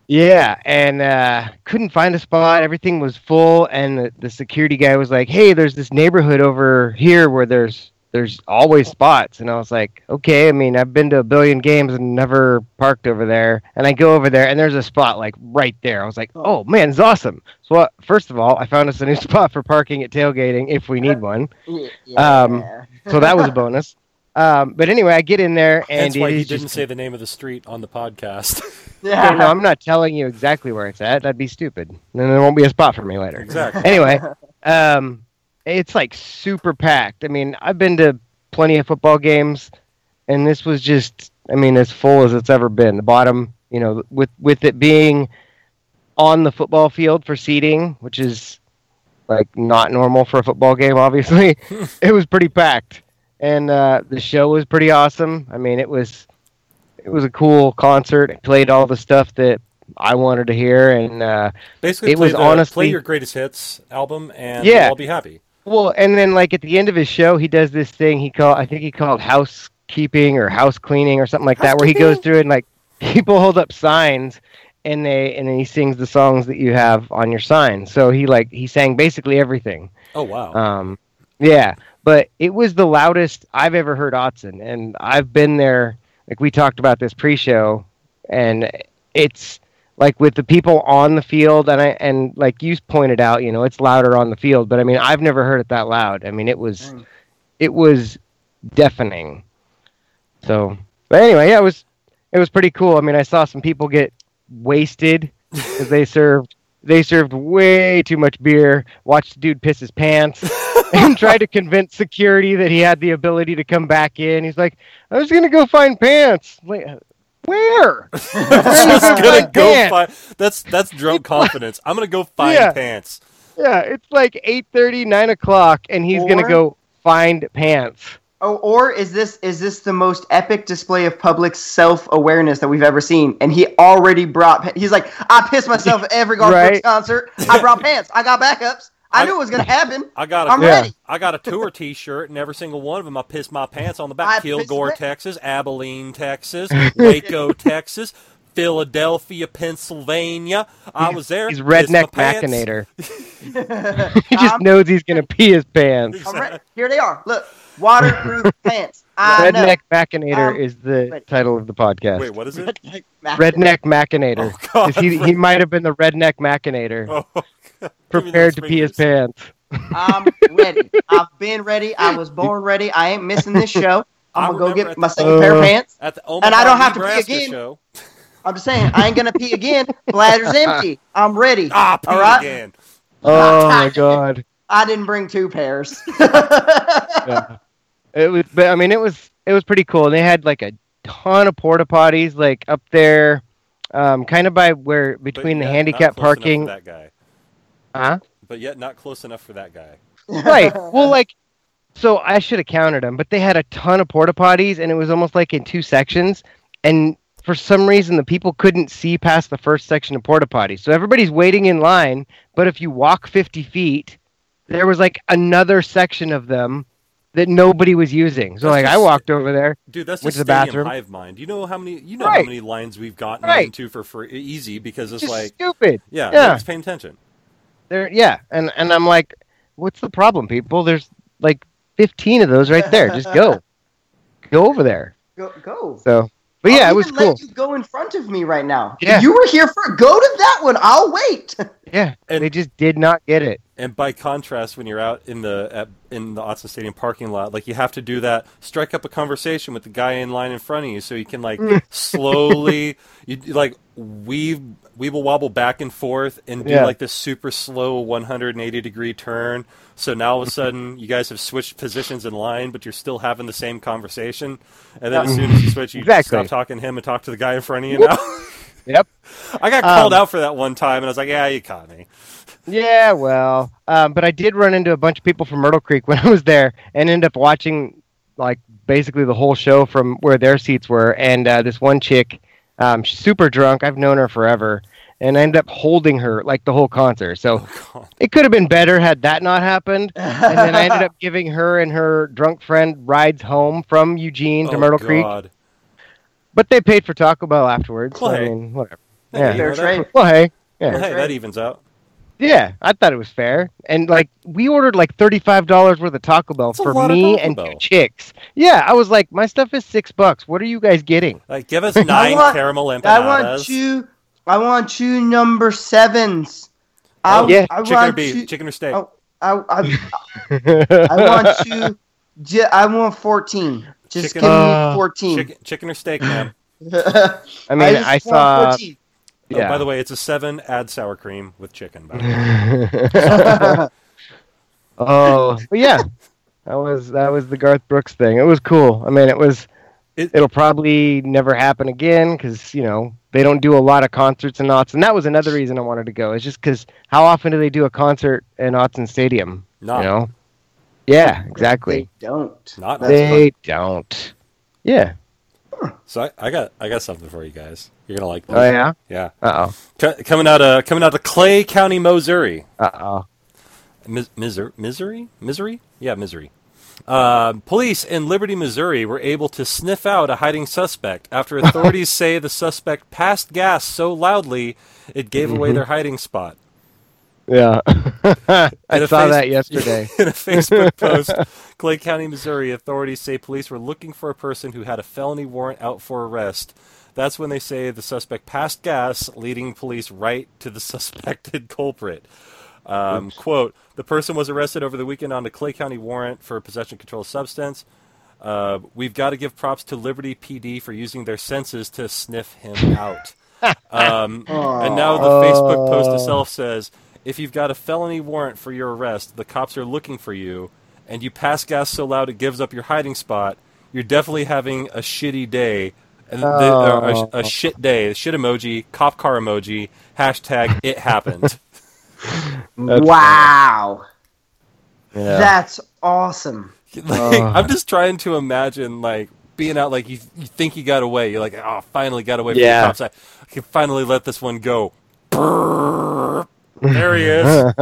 Yeah, and uh, couldn't find a spot. Everything was full, and the, the security guy was like, "Hey, there's this neighborhood over here where there's there's always spots." And I was like, "Okay." I mean, I've been to a billion games and never parked over there. And I go over there, and there's a spot like right there. I was like, "Oh man, it's awesome!" So uh, first of all, I found us a new spot for parking at tailgating if we need one. Um, So that was a bonus. Um, but anyway, I get in there, and Hence why it he didn't just say the name of the street on the podcast. yeah, no, I'm not telling you exactly where it's at. That'd be stupid. Then there won't be a spot for me later. exactly. Anyway, um, it's like super packed. I mean, I've been to plenty of football games, and this was just, I mean, as full as it's ever been. The bottom, you know, with with it being on the football field for seating, which is like not normal for a football game. Obviously, it was pretty packed, and uh, the show was pretty awesome. I mean, it was it was a cool concert. It played all the stuff that I wanted to hear, and uh, Basically, It play was the, honestly- play your greatest hits album, and Yeah. we'll be happy. Well, and then like at the end of his show, he does this thing. He called I think he called housekeeping or house cleaning or something like that, where he goes through and like people hold up signs. And they and then he sings the songs that you have on your sign. So he like he sang basically everything. Oh wow! Um, yeah, but it was the loudest I've ever heard Autzen, and I've been there. Like we talked about this pre-show, and it's like with the people on the field, and I and like you pointed out, you know, it's louder on the field. But I mean, I've never heard it that loud. I mean, it was Mm. it was deafening. So, but anyway, yeah, it was it was pretty cool. I mean, I saw some people get wasted because they served they served way too much beer. Watched the dude piss his pants and tried to convince security that he had the ability to come back in. He's like, "I was gonna go find pants." Like, where? Just gonna gonna go pants. find. That's that's drunk confidence. I'm gonna go find Yeah. pants. Yeah, it's like 8:30, 9 o'clock, and he's gonna go find pants. Oh, or is this is this the most epic display of public self awareness that we've ever seen? And he already brought. pa- He's like, I pissed myself at every Garth Brooks Right. concert. I brought pants. I got backups. I, I- knew it was gonna happen. I got a I'm Yeah. ready. I got a tour T-shirt, and every single one of them, I pissed my pants on the back. pissed Kilgore, my- Texas; Abilene, Texas; Waco, Texas; Philadelphia, Pennsylvania. I was there. He's redneck pants. mackonator. He just I'm- knows he's gonna pee his pants. I'm ready. Here they are. Look, waterproof pants. I know. Redneck Mackonator Um, is the wait. title of the podcast. Wait, what is it? Redneck. Redneck Mackonator. Oh, God. 'Cause he, he might have been the Redneck Mackonator, Oh, God. Give me prepared to pee his pants. I'm ready. I've been ready. I was born ready. I ain't missing this show. I I'm gonna go get at my the- second pair of Uh, pants. At the Omaha, And I don't have to pee again. show. I'm just saying, I ain't gonna pee again. Bladder's empty. I'm ready. Ah, pee All right. again. Oh my god. I didn't bring two pairs. Yeah. It was but I mean it was it was pretty cool. And they had like a ton of porta potties like up there um kind of by where But between the yet handicap not close enough for parking That guy. Huh? But yet not close enough for that guy. right. Well, like, so I should have counted them, but they had a ton of porta potties, and it was almost like in two sections. And for some reason, the people couldn't see past the first section of porta potties, so everybody's waiting in line. But if you walk fifty feet, there was like another section of them that nobody was using. So, That's like, I walked over there. Dude, that's Went just to the stadium bathroom. hive mind. You know how many you know how many lines we've gotten Right. into for free easy because it's Just like stupid. yeah, Yeah. nobody's paying attention. There, yeah, and and I'm like, what's the problem, people? There's like fifteen of those right there. Just go, go over there. go, go. So, but yeah, I'll it was cool. Let you go in front of me right now. Yeah. You were here for. Go to that one. I'll wait. Yeah, And- they just did not get it. And by contrast, when you're out in the at, in the Autzen Stadium parking lot, like you have to do that, strike up a conversation with the guy in line in front of you, so you can like mm. slowly, you you, like weave weeble wobble back and forth and do Yeah. like this super slow 180 degree turn. So now all of a sudden you guys have switched positions in line, but you're still having the same conversation. And then as soon as you switch, you Exactly. stop talking to him and talk to the guy in front of you. Now Yep. I got called Um, out for that one time, and I was like, "Yeah, you caught me." Yeah, well, um, but I did run into a bunch of people from Myrtle Creek when I was there, and ended up watching like basically the whole show from where their seats were. And uh, this one chick, um, super drunk. I've known her forever, and I ended up holding her like the whole concert. So Oh, it could have been better had that not happened. And then I ended up giving her and her drunk friend rides home from Eugene to Oh, Myrtle Creek, God. But they paid for Taco Bell afterwards. so, Well, I mean, whatever. Hey, Yeah. you Fair trade. Well, hey, yeah. Well, hey, Right. that evens out. Yeah, I thought it was fair. And like we ordered like thirty-five dollars worth of Taco Bell That's for me Taco and Bell. two chicks. Yeah, I was like, my stuff is six bucks. What are you guys getting? Like, give us nine want- caramel I want two. I want two number sevens. I, Oh, Yeah. I chicken or want beef, two. chicken or steak. Oh, I, I, I want two. I want fourteen. Just Chicken- give Uh, me fourteen. Chicken, chicken or steak, man. I mean, just I, saw. 14. Yeah. Oh, by the way, it's a seven. Add sour cream with chicken. By the way. oh, but yeah, that was that was the Garth Brooks thing. It was cool. I mean, it was. It- It, will probably never happen again because you know they don't do a lot of concerts in Autzen. And that was another reason I wanted to go. It's just because how often do they do a concert in Autzen Stadium? Not, You know. Yeah, exactly. They don't. not. That's they don't. Yeah. So I, I got I got something for you guys. You're gonna like this. Oh yeah. Yeah. Uh oh. C- coming out of coming out of Clay County, Missouri. Uh oh. Mis- Missouri, misery, Missouri, yeah, misery. Uh, police in Liberty, Missouri, were able to sniff out a hiding suspect after authorities say the suspect passed gas so loudly it gave away their hiding spot. Yeah. I saw face- that yesterday. In a Facebook post, Clay County, Missouri, authorities say police were looking for a person who had a felony warrant out for arrest. That's when they say the suspect passed gas, leading police right to the suspected culprit. Um, quote, the person was arrested over the weekend on a Clay County warrant for possession of controlled substance. Uh, we've got to give props to Liberty PD for using their senses to sniff him out. um, and now the Facebook post itself says, if you've got a felony warrant for your arrest, the cops are looking for you, and you pass gas so loud it gives up your hiding spot, you're definitely having a shitty day. And the, or a, a oh. shit day. Shit emoji, cop car emoji, hashtag it happened. That's wow, Yeah. that's awesome. like, I'm just trying to imagine like being out like you you think you got away. You're like, oh, finally got away from Yeah. the cops. I, I can finally let this one go. Brrr. There he is.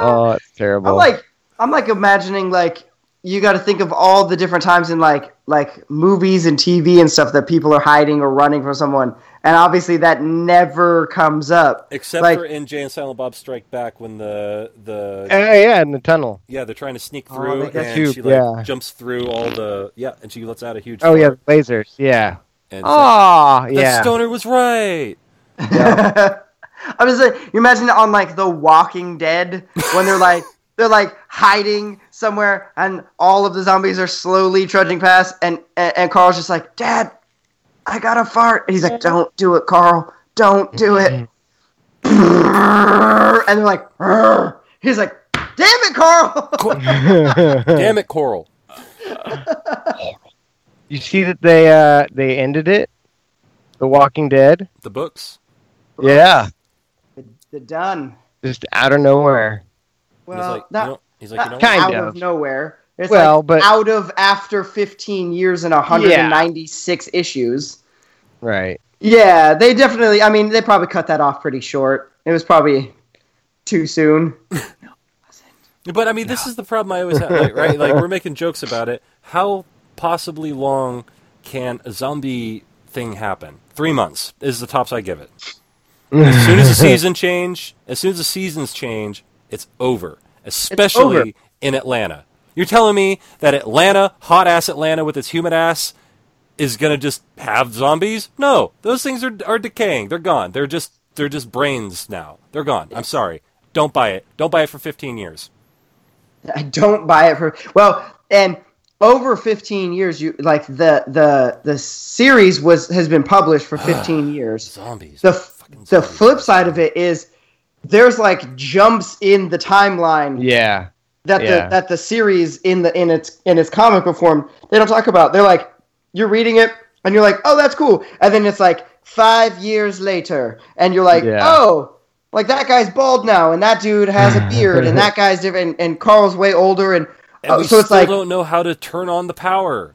oh, it's terrible. I'm like, I'm like imagining like you got to think of all the different times in like like movies and TV and stuff that people are hiding or running from someone, and obviously that never comes up. Except like- for in Jay and Silent Bob Strike Back when the the Uh, yeah, in the tunnel. yeah they're trying to sneak Oh, through they got and tube, she like yeah. jumps through all the yeah and she lets out a huge Oh yeah, fart. lasers. Yeah. and Oh that yeah. stoner was right. I'm just saying, you imagine on like The Walking Dead when they're like they're like hiding somewhere and all of the zombies are slowly trudging past and and, and Carl's just like, "Dad, I got a fart." And he's like, "Don't do it, Carl. Don't do it." and they're like, "Rrr." he's like, "Damn it, Carl!" Damn it, Coral. you see that they uh they ended it. The Walking Dead. The books. Yeah. They're done. Just out of nowhere. He's Well, like, not, you know, he's like, you know. Kind out of. of nowhere. It's Well, like but- out of after 15 years and 196 issues. Right. Yeah, they definitely. I mean, they probably cut that off pretty short. It was probably too soon. But I mean, this is the problem I always have, like, right? Like we're making jokes about it. How possibly long can a zombie thing happen? Three months is the tops I give it. As soon as the season change, as soon as the seasons change, it's over. Especially over. in Atlanta. You're telling me that Atlanta, hot ass Atlanta with its humid ass, is gonna just have zombies? No, those things are are decaying. They're gone. They're just they're just brains now. They're gone. I'm sorry. Don't buy it. Don't buy it for 15 years. I don't buy it for well, and over 15 years, you like the the the series was has been published for 15 years. Zombies. The Fucking the flip side of it is there's like jumps in the timeline Yeah. that Yeah. the that the series in the in its in its comic book form they don't talk about. They're like you're reading it and you're like, oh, that's cool, and then it's like five years later, and you're like, Yeah. oh, like that guy's bald now, and that dude has a beard, and that guy's different, and, and Carl's way older, and, And oh, we so it's like, still like don't know how to turn on the power.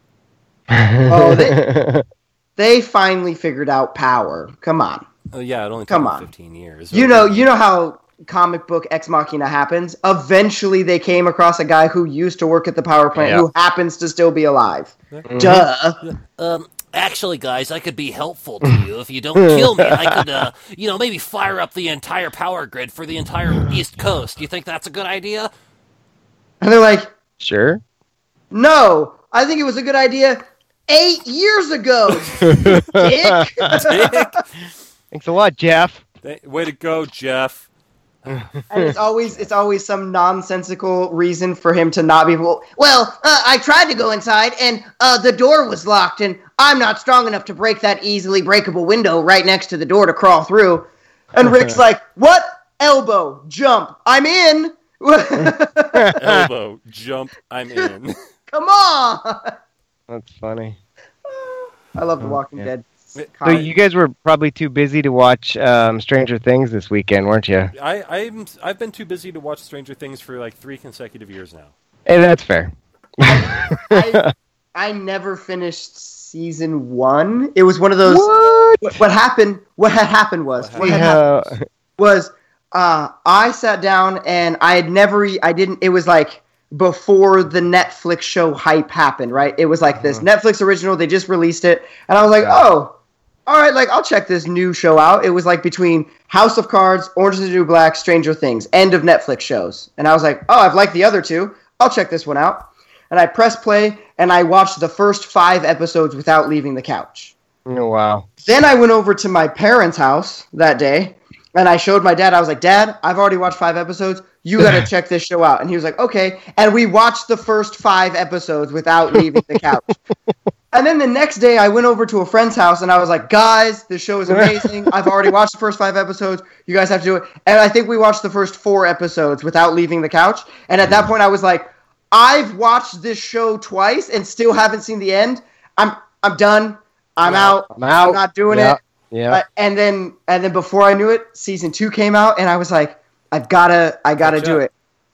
oh, they, they finally figured out power. Come on, Oh yeah, it only took Come on. 15 years. you know you know how comic book ex machina happens. Eventually, they came across a guy who used to work at the power plant Yeah. who happens to still be alive. Duh. Um, actually, guys, I could be helpful to you if you don't kill me. I could, uh, you know, maybe fire up the entire power grid for the entire East Coast. You think that's a good idea? And they're like, Sure. No, I think it was a good idea eight years ago. Dick. Thanks a lot, Jeff. Way to go, Jeff. and it's always it's always some nonsensical reason for him to not be able. Well, uh, I tried to go inside and uh, the door was locked, and I'm not strong enough to break that easily breakable window right next to the door to crawl through. And Rick's like, "What? Elbow, jump! I'm in. Elbow, jump, I'm in. Come on!" That's funny. I love The Walking yeah. Dead. So you guys were probably too busy to watch um, Stranger Things this weekend, weren't you? I, I'm I've been too busy to watch Stranger Things for like three consecutive years now. Hey, that's fair. I, I never finished season one. It was one of those. What? What, what happened? What had happened was What what had happened Yeah. was uh, I sat down and I had never, I didn't, it was like before the Netflix show hype happened, right? It was like this Netflix original, they just released it, and I was like, Yeah. oh, all right, like I'll check this new show out. It was like between House of Cards, Orange is the New Black, Stranger Things, end of Netflix shows. And I was like, oh, I've liked the other two. I'll check this one out. And I press play and I watched the first five episodes without leaving the couch. Oh, wow. Then I went over to my parents' house that day and I showed my dad. I was like, Dad, I've already watched five episodes. You got to check this show out. And he was like, Okay. And we watched the first five episodes without leaving the couch. And then the next day, I went over to a friend's house and I was like, Guys, this show is amazing. I've already watched the first five episodes. You guys have to do it. And I think we watched the first four episodes without leaving the couch. And at that point, I was like, I've watched this show twice and still haven't seen the end. I'm I'm done. I'm Yeah. out. I'm out. I'm not doing Yeah. it. Yeah. Uh, and then and then before I knew it, season two came out, and I was like, I've gotta, I gotta do up. it.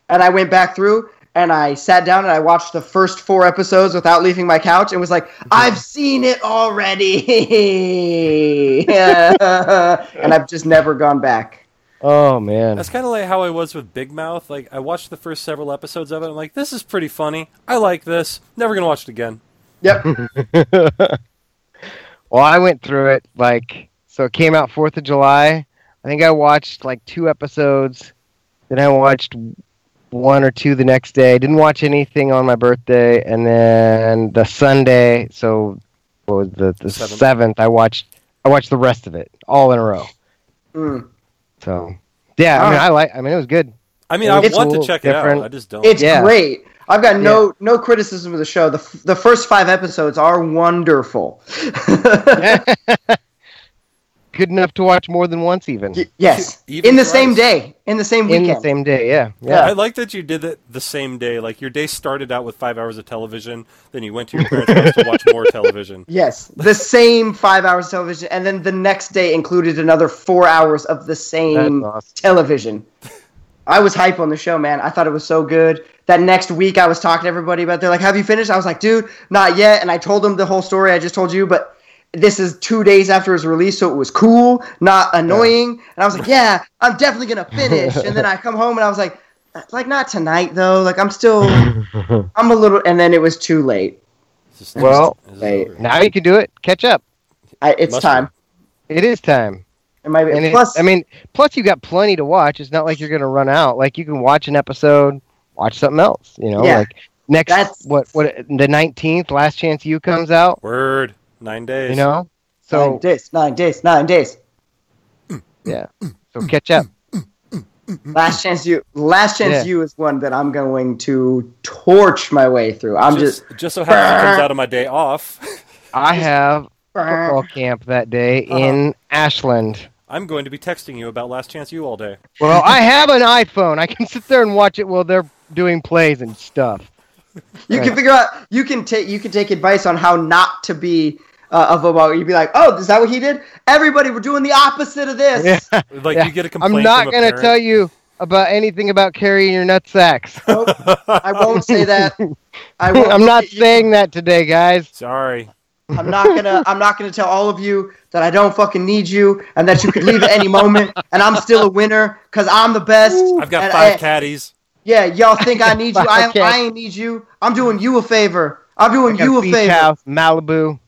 And I went back through and I sat down and I watched the first four episodes without leaving my couch, and was like, I've seen it already, and I've just never gone back. oh, man. That's kind of like how I was with Big Mouth. Like I watched the first several episodes of it. I'm like, this is pretty funny. I like this. Never gonna watch it again. Yep. Well, I went through it like so. It came out Fourth of July. I think I watched like two episodes. Then I watched one or two the next day. Didn't watch anything on my birthday, and then the Sunday. So what was the the Seventh. seventh? I watched. I watched the rest of it all in a row. Mm. So yeah, I mean. I like. I mean, it was good. I mean, I It's want to cool, check it out. I just don't. It's Yeah. great. I've got no no criticism of the show. The f- the first five episodes are wonderful. good enough to watch more than once, even Y- yes, Even in the thrice. same day, in the same in weekend. the same day. Yeah, Yeah. yeah. I like that you did it the same day. Like your day started out with five hours of television, then you went to your parents' house to watch more television. Yes, the same five hours of television, and then the next day included another four hours of the same awesome. television. I was hype on the show, man. I thought it was so good. That next week, I was talking to everybody about. They're like, "Have you finished?" I was like, "Dude, not yet." And I told them the whole story I just told you, but this is two days after it was released, so it was cool, not annoying. And I was like, "Yeah, I'm definitely gonna finish." and then I come home and I was like, "Like not tonight though. Like I'm still, I'm a little." And then it was too late. Just- Well, it's just wait. over. now you can do it. Catch up. I, it's Must time. It is time. It might be. And it- plus, I mean, plus you got plenty to watch. It's not like you're going to run out. Like you can watch an episode, watch something else. You know, Yeah. like next That's- what what the nineteenth, Last Chance U comes out. Word. Nine days. You know, nine days, nine days, nine days. yeah, so catch up. Last chance U. Last chance Yeah. you is one that I'm going to torch my way through. I'm just, just. just so happens it comes out of my day off. I have football camp that day Uh-huh. in Ashland. I'm going to be texting you about Last Chance U all day. Well, I have an iPhone. I can sit there and watch it while they're doing plays and stuff. You can figure out. You can take. You can take advice on how not to be uh, a football. You'd be like, "Oh, is that what he did? Everybody, we're doing the opposite of this." Yeah. Like Yeah. you get a complaint. I'm not going to tell you about anything about carrying your nut sacks. Nope, I won't say that. I won't I'm not at you. saying that today, guys. Sorry. I'm not gonna. I'm not gonna tell all of you that I don't fucking need you and that you could leave at any moment and I'm still a winner because I'm the best. I've got And five I- caddies. Yeah, y'all think I need you? I, I ain't need you. I'm doing you a favor. I'm doing Got you a beach favor. house, Malibu.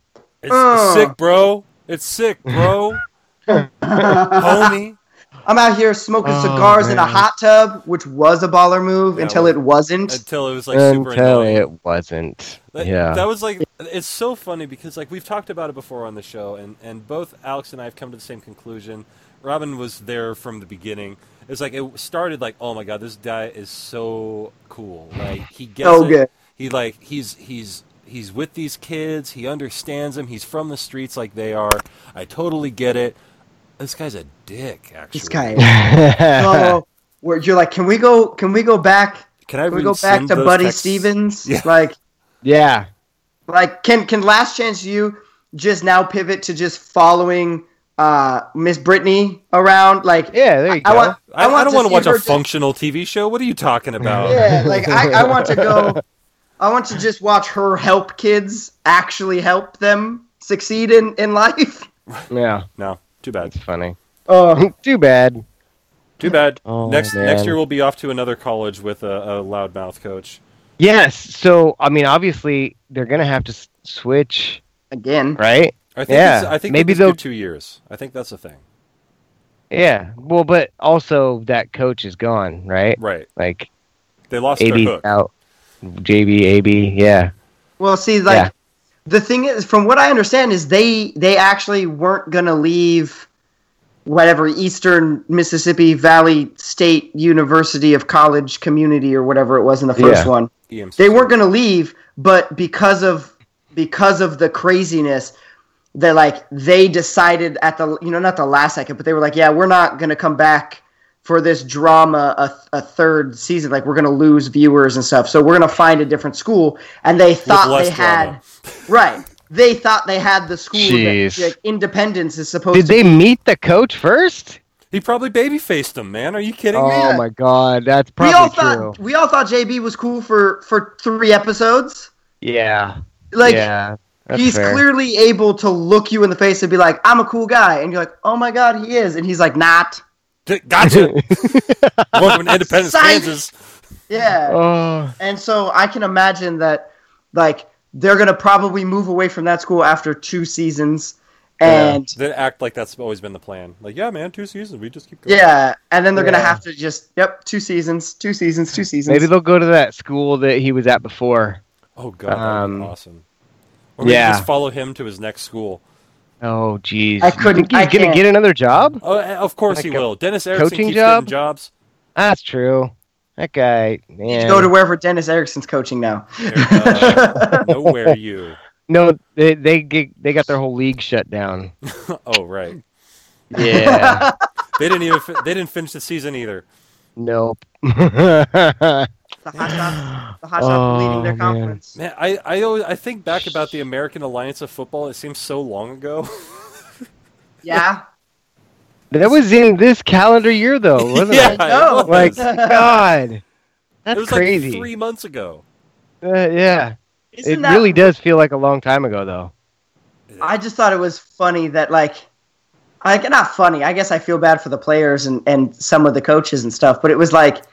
It's Uh. sick, bro. It's sick, bro. Homie. I'm out here smoking Oh, cigars in a hot tub, which was a baller move Yeah, until well, it wasn't. Until it was like super Until annoying. it wasn't. That, yeah. that was like it's so funny because like we've talked about it before on the show, and and both Alex and I have come to the same conclusion. Robin was there from the beginning. It's like it started like, oh my god, this guy is so cool. Like he gets So it. good. He like he's he's he's with these kids. He understands them. He's from the streets like they are. I totally get it. This guy's a dick. Actually, This guy. Oh, where you're like, can we go? Can we go back? Can I Can we go back to Buddy texts? Stephens? Yeah. Like, yeah. like can can Last Chance U just now pivot to just following uh Miss Brittany around? Like, Yeah, there you go. I want. I, I, don't to want to watch her a just- functional TV show. What are you talking about? Yeah, like I, I want to go. I want to just watch her help kids actually help them succeed in in life. Yeah, No, too bad. it's funny. Oh, Too bad. Too bad. Oh, next man. next year we'll be off to another college with a, a loudmouth coach. Yes. So I mean, obviously they're gonna have to s- switch, again. right? I think Yeah, I think maybe maybe they'll they'll- two years. I think that's the thing. Yeah. Well, but also that coach is gone, right? Right. Like They lost their AB hook. out, JB, AB. Yeah. Well, see, like Yeah. the thing is, from what I understand, is they they actually weren't gonna leave whatever Eastern Mississippi Valley State University of College Community or whatever it was in the first Yeah. one. EMC. They weren't gonna leave, but because of because of the craziness, they like they decided at the you know not the last second, but they were like, yeah, we're not gonna come back for this drama a, a third season. Like we're gonna lose viewers and stuff, so we're gonna find a different school. And they thought less they had right. They thought they had the school Jeez. that like, Independence is supposed to Did to. they meet the coach first? He probably baby faced him, man. Are you kidding Oh me? Oh my god, that's we probably all true. thought we all thought JB was cool for for three episodes. Yeah. Like yeah. He's fair. clearly able to look you in the face and be like, "I'm a cool guy," and you're like, "Oh my god, he is," and he's like, "Not." D- Gotcha. Welcome to Independence, Psych. Kansas. Yeah. Oh. And so I can imagine that, like, they're gonna probably move away from that school after two seasons, and They act like that's always been the plan. Like, yeah, man, two seasons. We just keep going. yeah, and then they're gonna have to just, yep, two seasons, two seasons, two seasons. Maybe they'll go to that school that he was at before. Oh god, Um, awesome. Or maybe yeah. just follow him to his next school. Oh, jeez. I couldn't- he's I gonna can't. get another job? Oh, eh, of course Like he a will. Dennis Erickson coaching keeps job? getting jobs. That's true. That guy, You man. go to wherever Dennis Erickson's coaching now. Uh, nowhere you. no, they they get, they got their whole league shut down. Oh right. Yeah. They didn't even. Fi- they didn't finish the season either. nope. The hot shots, the hot shots Oh, leading their man. conference. Man, I I always I think back about the American Alliance of Football. It seems so long ago. Yeah. that was in this calendar year, though, wasn't yeah, it? know. it was. Like, God, that's it was crazy. like three months ago. Uh, yeah, Isn't it that- really does feel like a long time ago, though. I just thought it was funny that like, like not funny. I guess I feel bad for the players and and some of the coaches and stuff. But it was like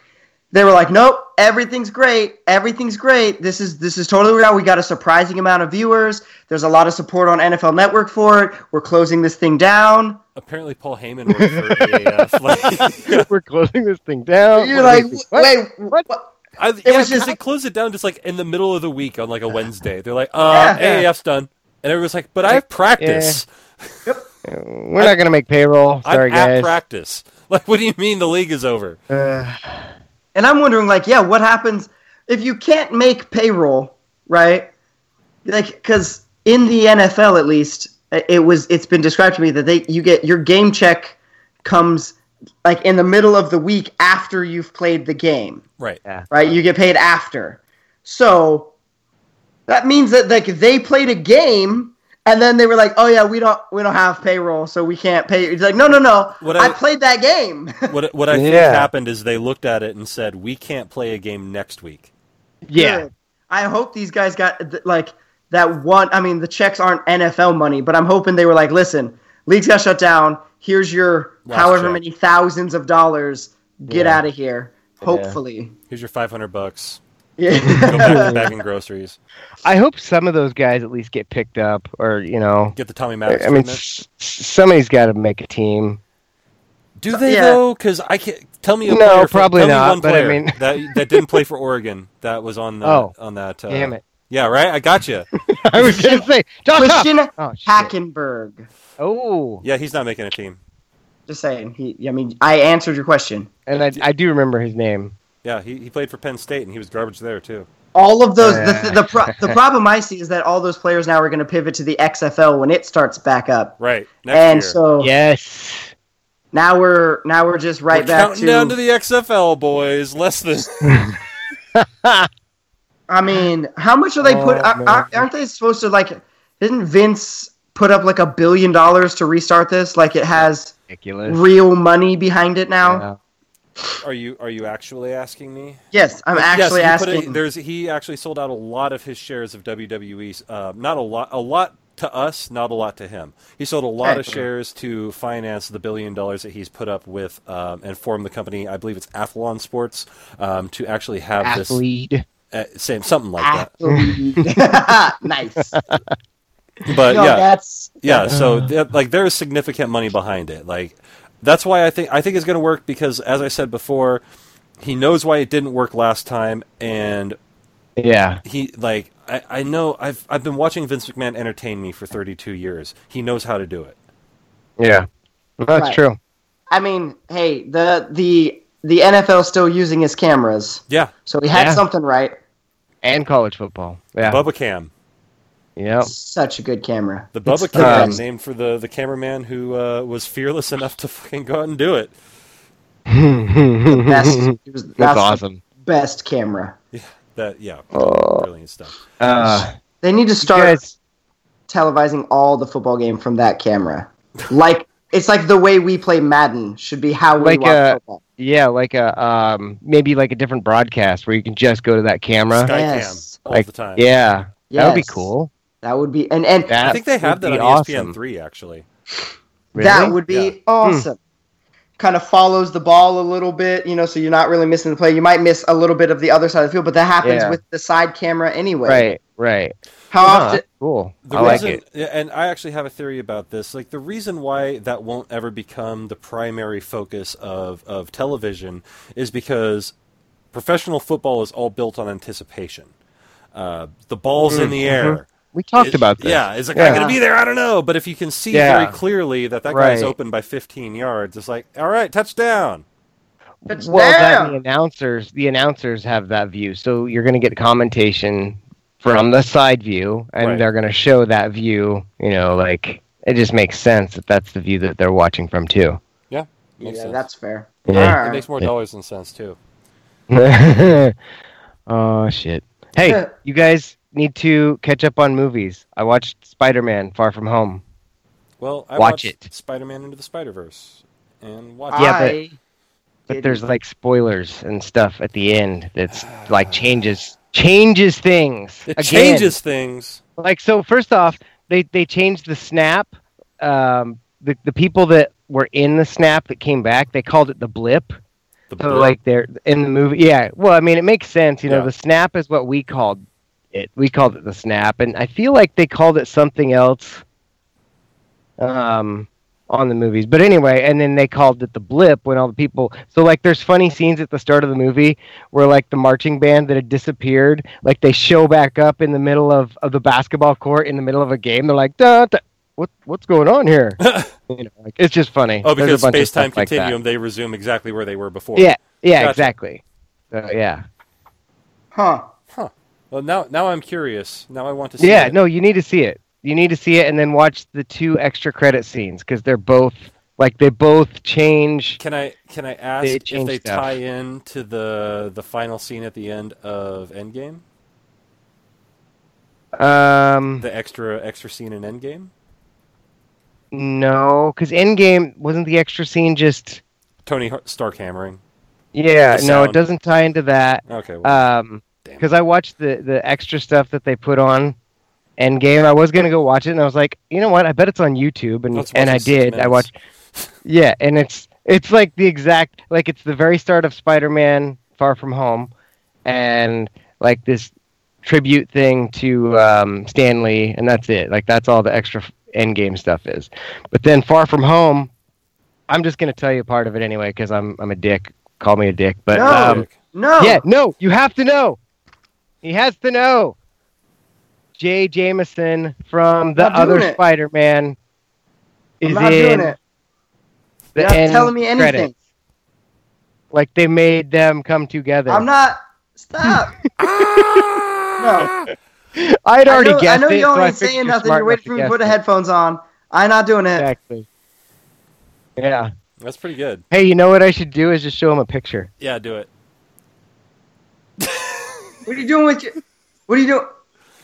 they were like, nope, everything's great, everything's great. This is this is totally real. We got a surprising amount of viewers. There's a lot of support on NFL Network for it. We're closing this thing down. Apparently, Paul Heyman worked for EAF. We're closing this thing down. You're What like. What? wait, What? what? I, yeah, was just- they closed it down just like in the middle of the week on like a Wednesday. They're like, uh, Yeah. AAF's done. And everyone's like, but I have practice. Yep, We're not gonna make payroll. Sorry, I'm at guys. practice. Like, what do you mean the league is over? Uh, And I'm wondering, like, yeah, what happens if you can't make payroll, right? Like, because in the NFL, at least, it was it's been described to me that they you get your game check comes like in the middle of the week after you've played the game, Right. right? You get paid after, so that means that like they played a game. And then they were like, "Oh yeah, we don't we don't have payroll, so we can't pay." you." It's like, "No, no, no! What I, I- played that game." What what I think Yeah. happened is they looked at it and said, we can't play a game next week. yeah. Good. I hope these guys got like that one. I mean, the checks aren't NFL money, but I'm hoping they were like, listen, leagues got shut down. Here's your Last however check. many thousands of dollars. Get Yeah. out of here. Hopefully. Here's your 500 bucks. Yeah. Go back, back in groceries. I hope some of those guys at least get picked up, or you know, Get the Tommy Maddox I mean, treatment. s- s- somebody's got to make a team. Do they yeah. though? Because I can't. Tell me a No, player. from- probably tell me not, one but I mean- that that didn't play for Oregon. That was on that. Oh. on that. Uh, Damn it! Yeah, right. I got you. I was gonna say, Josh. Christian Oh. Hackenberg. Oh, Yeah, he's not making a team. Just saying. He. I mean, I answered your question. and I, I do remember his name. Yeah, he, he played for Penn State and he was garbage there too. All of those. Yeah. The, the, pro, the problem I see is that all those players now are going to pivot to the XFL when it starts back up. Right. Next and year. so Yes. now we're now we're just right We're back counting down to the XFL, boys. Less than. I mean, how much are they Oh, put? Are, man. are, aren't they supposed to like? Didn't Vince put up like a billion dollars to restart this? Like it has Ridiculous. real money behind it now. Yeah. Are you are you actually asking me? Yes, I'm actually yes, he asking. A, there's he actually sold out a lot of his shares of WWE. Uh, not a lot, a lot to us, not a lot to him. He sold a lot Right. of shares to finance the billion dollars that he's put up with um, and form the company. I believe it's Athlon Sports um, to actually have Athlete. this. Uh, same something like that. Nice. But no, yeah, that's yeah. So th- like there is significant money behind it. Like that's why I think I think it's going to work because as I said before, he knows why it didn't work last time, and Yeah. he like I, I know I've I've been watching Vince McMahon entertain me for 32 years. He knows how to do it. Yeah. Well, that's Right. true. I mean, hey, the the the NFL still using his cameras, Yeah, so he had Yeah. something right. And college football. Yeah. Bubba Cam, Yep. Such a good camera. the Bubba It's Cam, best. named for the the cameraman who uh, was fearless enough to fucking go out and do it. Best. It was, That's that's the awesome. best camera. Yeah, That yeah, Oh. brilliant stuff. Uh, They need to start guys, televising all the football game from that camera. Like it's like the way we play Madden should be how we Like, watch uh, football. yeah, like a um, maybe like a different broadcast where you can just go to that camera. Sky Yes. All Like, the time. Yeah, that would be cool. That would be and and That I think they have that on awesome. ESPN three actually. Really? that would be Yeah. Hmm. awesome. Kind of follows the ball a little bit, you know, so you're not really missing the play. You might miss a little bit of the other side of the field, but that happens Yeah. with the side camera anyway. right, right. How Huh, often? cool. The I like reason, it. and I actually have a theory about this. Like the reason why that won't ever become the primary focus of, of television is because professional football is all built on anticipation. Uh, the ball's in mm, the mm-hmm. air. We talked It- about this. Yeah, is the Mm-hmm. Yeah. guy going to be there? I don't know. But if you can see Yeah. very clearly that that guy's Right. open by 15 yards, it's like, all right, touchdown. It's well, that the announcers, the announcers have that view, so you're going to get commentation from the side view, and Right. they're going to show that view. You know, like it just makes sense that that's the view that they're watching from too. Yeah, Yeah, sense. that's fair. Yeah. It makes more Yeah. dollars than cents too. oh shit! Hey, you guys need to catch up on movies. I watched Spider-Man: Far From Home. Well, I Watch watched it. Spider-Man into the Spider-Verse and watched Yeah, but- But there's like spoilers and stuff at the end that's like changes changes things. it. It Again. changes things. like so first off they they changed the snap um the, the people that were in the snap that came back they called it the blip The so blip. like they're in the movie yeah well i mean it makes sense you know Yeah. the snap is what we called it. We called it the snap and i feel like they called it something else um on the movies. But anyway and then they called it the blip when all the people so like there's funny scenes at the start of the movie where like the marching band that had disappeared like they show back up in the middle of, of the basketball court in the middle of a game. They're like da, da, what what's going on here? You know like it's just funny. Oh, because bunch of space time stuff like continuum, they resume exactly where they were before. yeah yeah Gotcha. exactly. So, yeah. Huh? Well, now now I'm curious. Now I want to see. yeah it. no you need to see it you need to see it and then watch the two extra credit scenes because they're both like they both change Can I can I ask They if they stuff. tie in to the the final scene at the end of Endgame? um The extra extra scene in Endgame? no because endgame wasn't the extra scene just Tony Stark hammering. yeah no it doesn't tie into that Okay. Well, um. Because I watched the the extra stuff that they put on Endgame. I was gonna go watch it, and I was like, you know what? I bet it's on YouTube, and Let's and I it six did. I watched. Yeah, and it's it's like the exact like it's the very start of Spider-Man: Far From Home, and like this tribute thing to um, Stan Lee, and that's it. Like that's all the extra f- Endgame stuff is. But then Far From Home, I'm just gonna tell you part of it anyway because I'm I'm a dick. Call me a dick, but No. um, No. yeah, no, you have to know. He has to know. Jay Jameson from the other it. Spider-Man is I'm not in doing it. the You're not end telling me anything. credits. Like they made them come together. I'm not. Stop. Ah! no. I'd I already know, guessed I know it. you so I ain't saying you're nothing. You're waiting for me to put the headphones on. I'm not doing it. Exactly. Yeah. That's pretty good. Hey, you know what I should do is just show him a picture. Yeah, do it. What are you doing with your? What are you doing?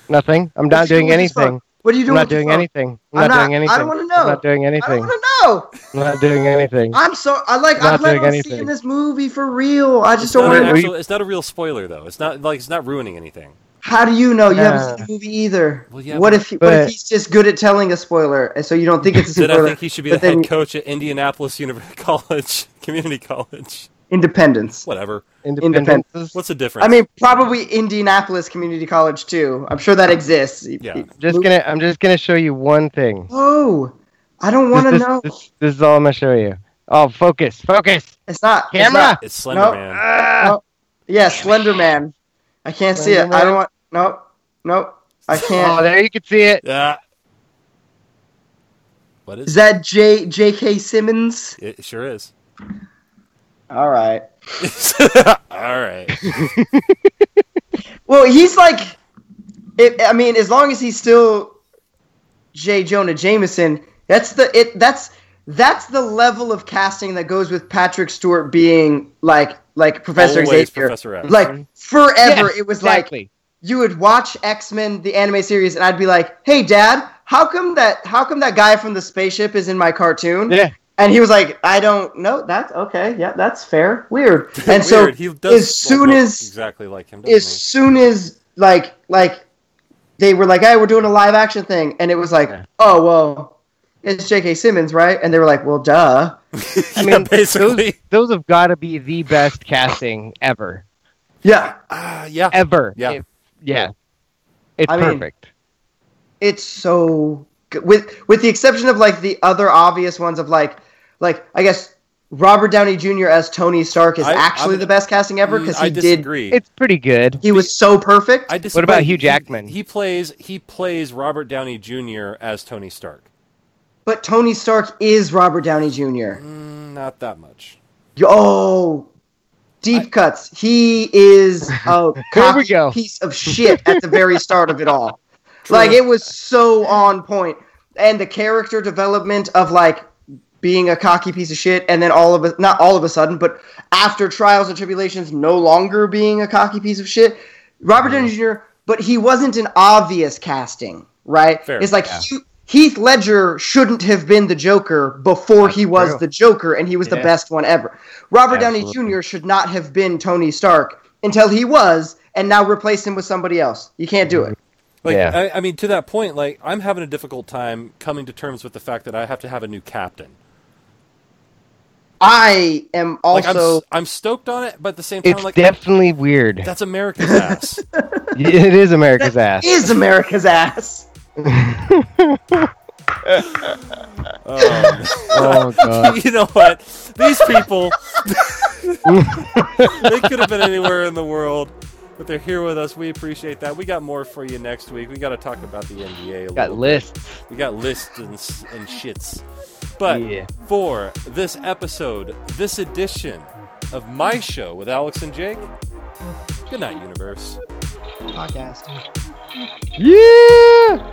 Nothing. I'm not he doing anything. What are you doing? I'm not doing anything. I'm I'm not, not- doing anything. I don't wanna know. I'm not doing anything. I don't want to know. I'm not doing anything. I'm so I like Not I plan doing on anything. seeing this movie for real. I just It's don't want to. It's not a real spoiler though. It's not like it's not ruining anything. How do you know you Yeah. haven't seen the movie either? Well, yeah, what but- if he, what if he's just good at telling a spoiler, and so you don't think it's a Then spoiler? I think he should be the then head coach at Indianapolis University College, Community College. Independence. Whatever. Independence. What's the difference? I mean, probably Indianapolis Community College too. I'm sure that exists. Yeah. Just gonna. I'm just gonna show you one thing. Oh, I don't want to know. This, this is all I'm gonna show you. Oh, focus, focus. It's not it's Camera! not- it's Slender Nope. Man. Ah! Yeah, Slender Man. I can't see it. Slender I don't want. Nope. Nope. I Oh, can't. Oh, there you can see it. Yeah. What Is is that J J.K. Simmons? it? It sure is. All right. All right. Well, he's like, it, I mean, as long as he's still J. Jonah Jameson, that's the it. That's that's the level of casting that goes with Patrick Stewart being like like Professor Always Xavier. Professor X. Like mhm. forever, Yes, it was like you would watch X Men the anime series, and I'd be like, "Hey, Dad, how come that how come that guy from the spaceship is in my cartoon?" Yeah. And he was like, "I don't know. That's okay. Yeah, that's fair. Weird." And so Weird. he does as soon look as exactly like him. doesn't as soon as like like they were like, "Hey, we're doing a live action thing," and it was like, Yeah. "Oh well, it's J.K. Simmons, right?" And they were like, "Well, duh." he? I yeah, mean, basically. Those have got to be the best casting ever, Yeah, Ah, yeah. ever. Yeah. It- yeah. It's I mean- perfect. it's so good. with with the exception of like the other obvious ones of like like I guess Robert Downey Jr. as Tony Stark is I- actually I'm- the best casting ever because Mm, I he did. It's pretty good. he was so perfect. I disagree. What about Hugh Jackman? He, plays he plays Robert Downey Jr. as Tony Stark. but Tony Stark is Robert Downey Jr. Mm, not that much. Oh, deep cuts. He is a There we go. piece of shit at the very start of it all. Like it was so on point, and the character development of like being a cocky piece of shit, and then all of it, not all of a sudden, but after trials and tribulations, no longer being a cocky piece of shit. Robert mm-hmm. Downey Jr. But he wasn't an obvious casting, right? Fair, it's like yeah. Hugh- Heath Ledger shouldn't have been the Joker before he was true. the Joker, and he was the best one ever. Robert Downey Jr. should not have been Tony Stark until he was, and now replace him with somebody else. You can't do it. Mm-hmm. Like Yeah. I, I mean, to that point, like I'm having a difficult time coming to terms with the fact that I have to have a new captain. I am Like I'm, also. s- I'm stoked on it, but at the same time, It's like definitely weird. that's America's ass. it is America's ass. is America's ass. Um, Oh god. you know what? These people, they could have been anywhere in the world, but they're here with us. We appreciate that. We got more for you next week. We got to talk about the NBA a Got little. lists. We got lists and, and shits. But Yeah. for this episode, this edition of my show with Alex and Jake, good night, universe. Podcast. Yeah.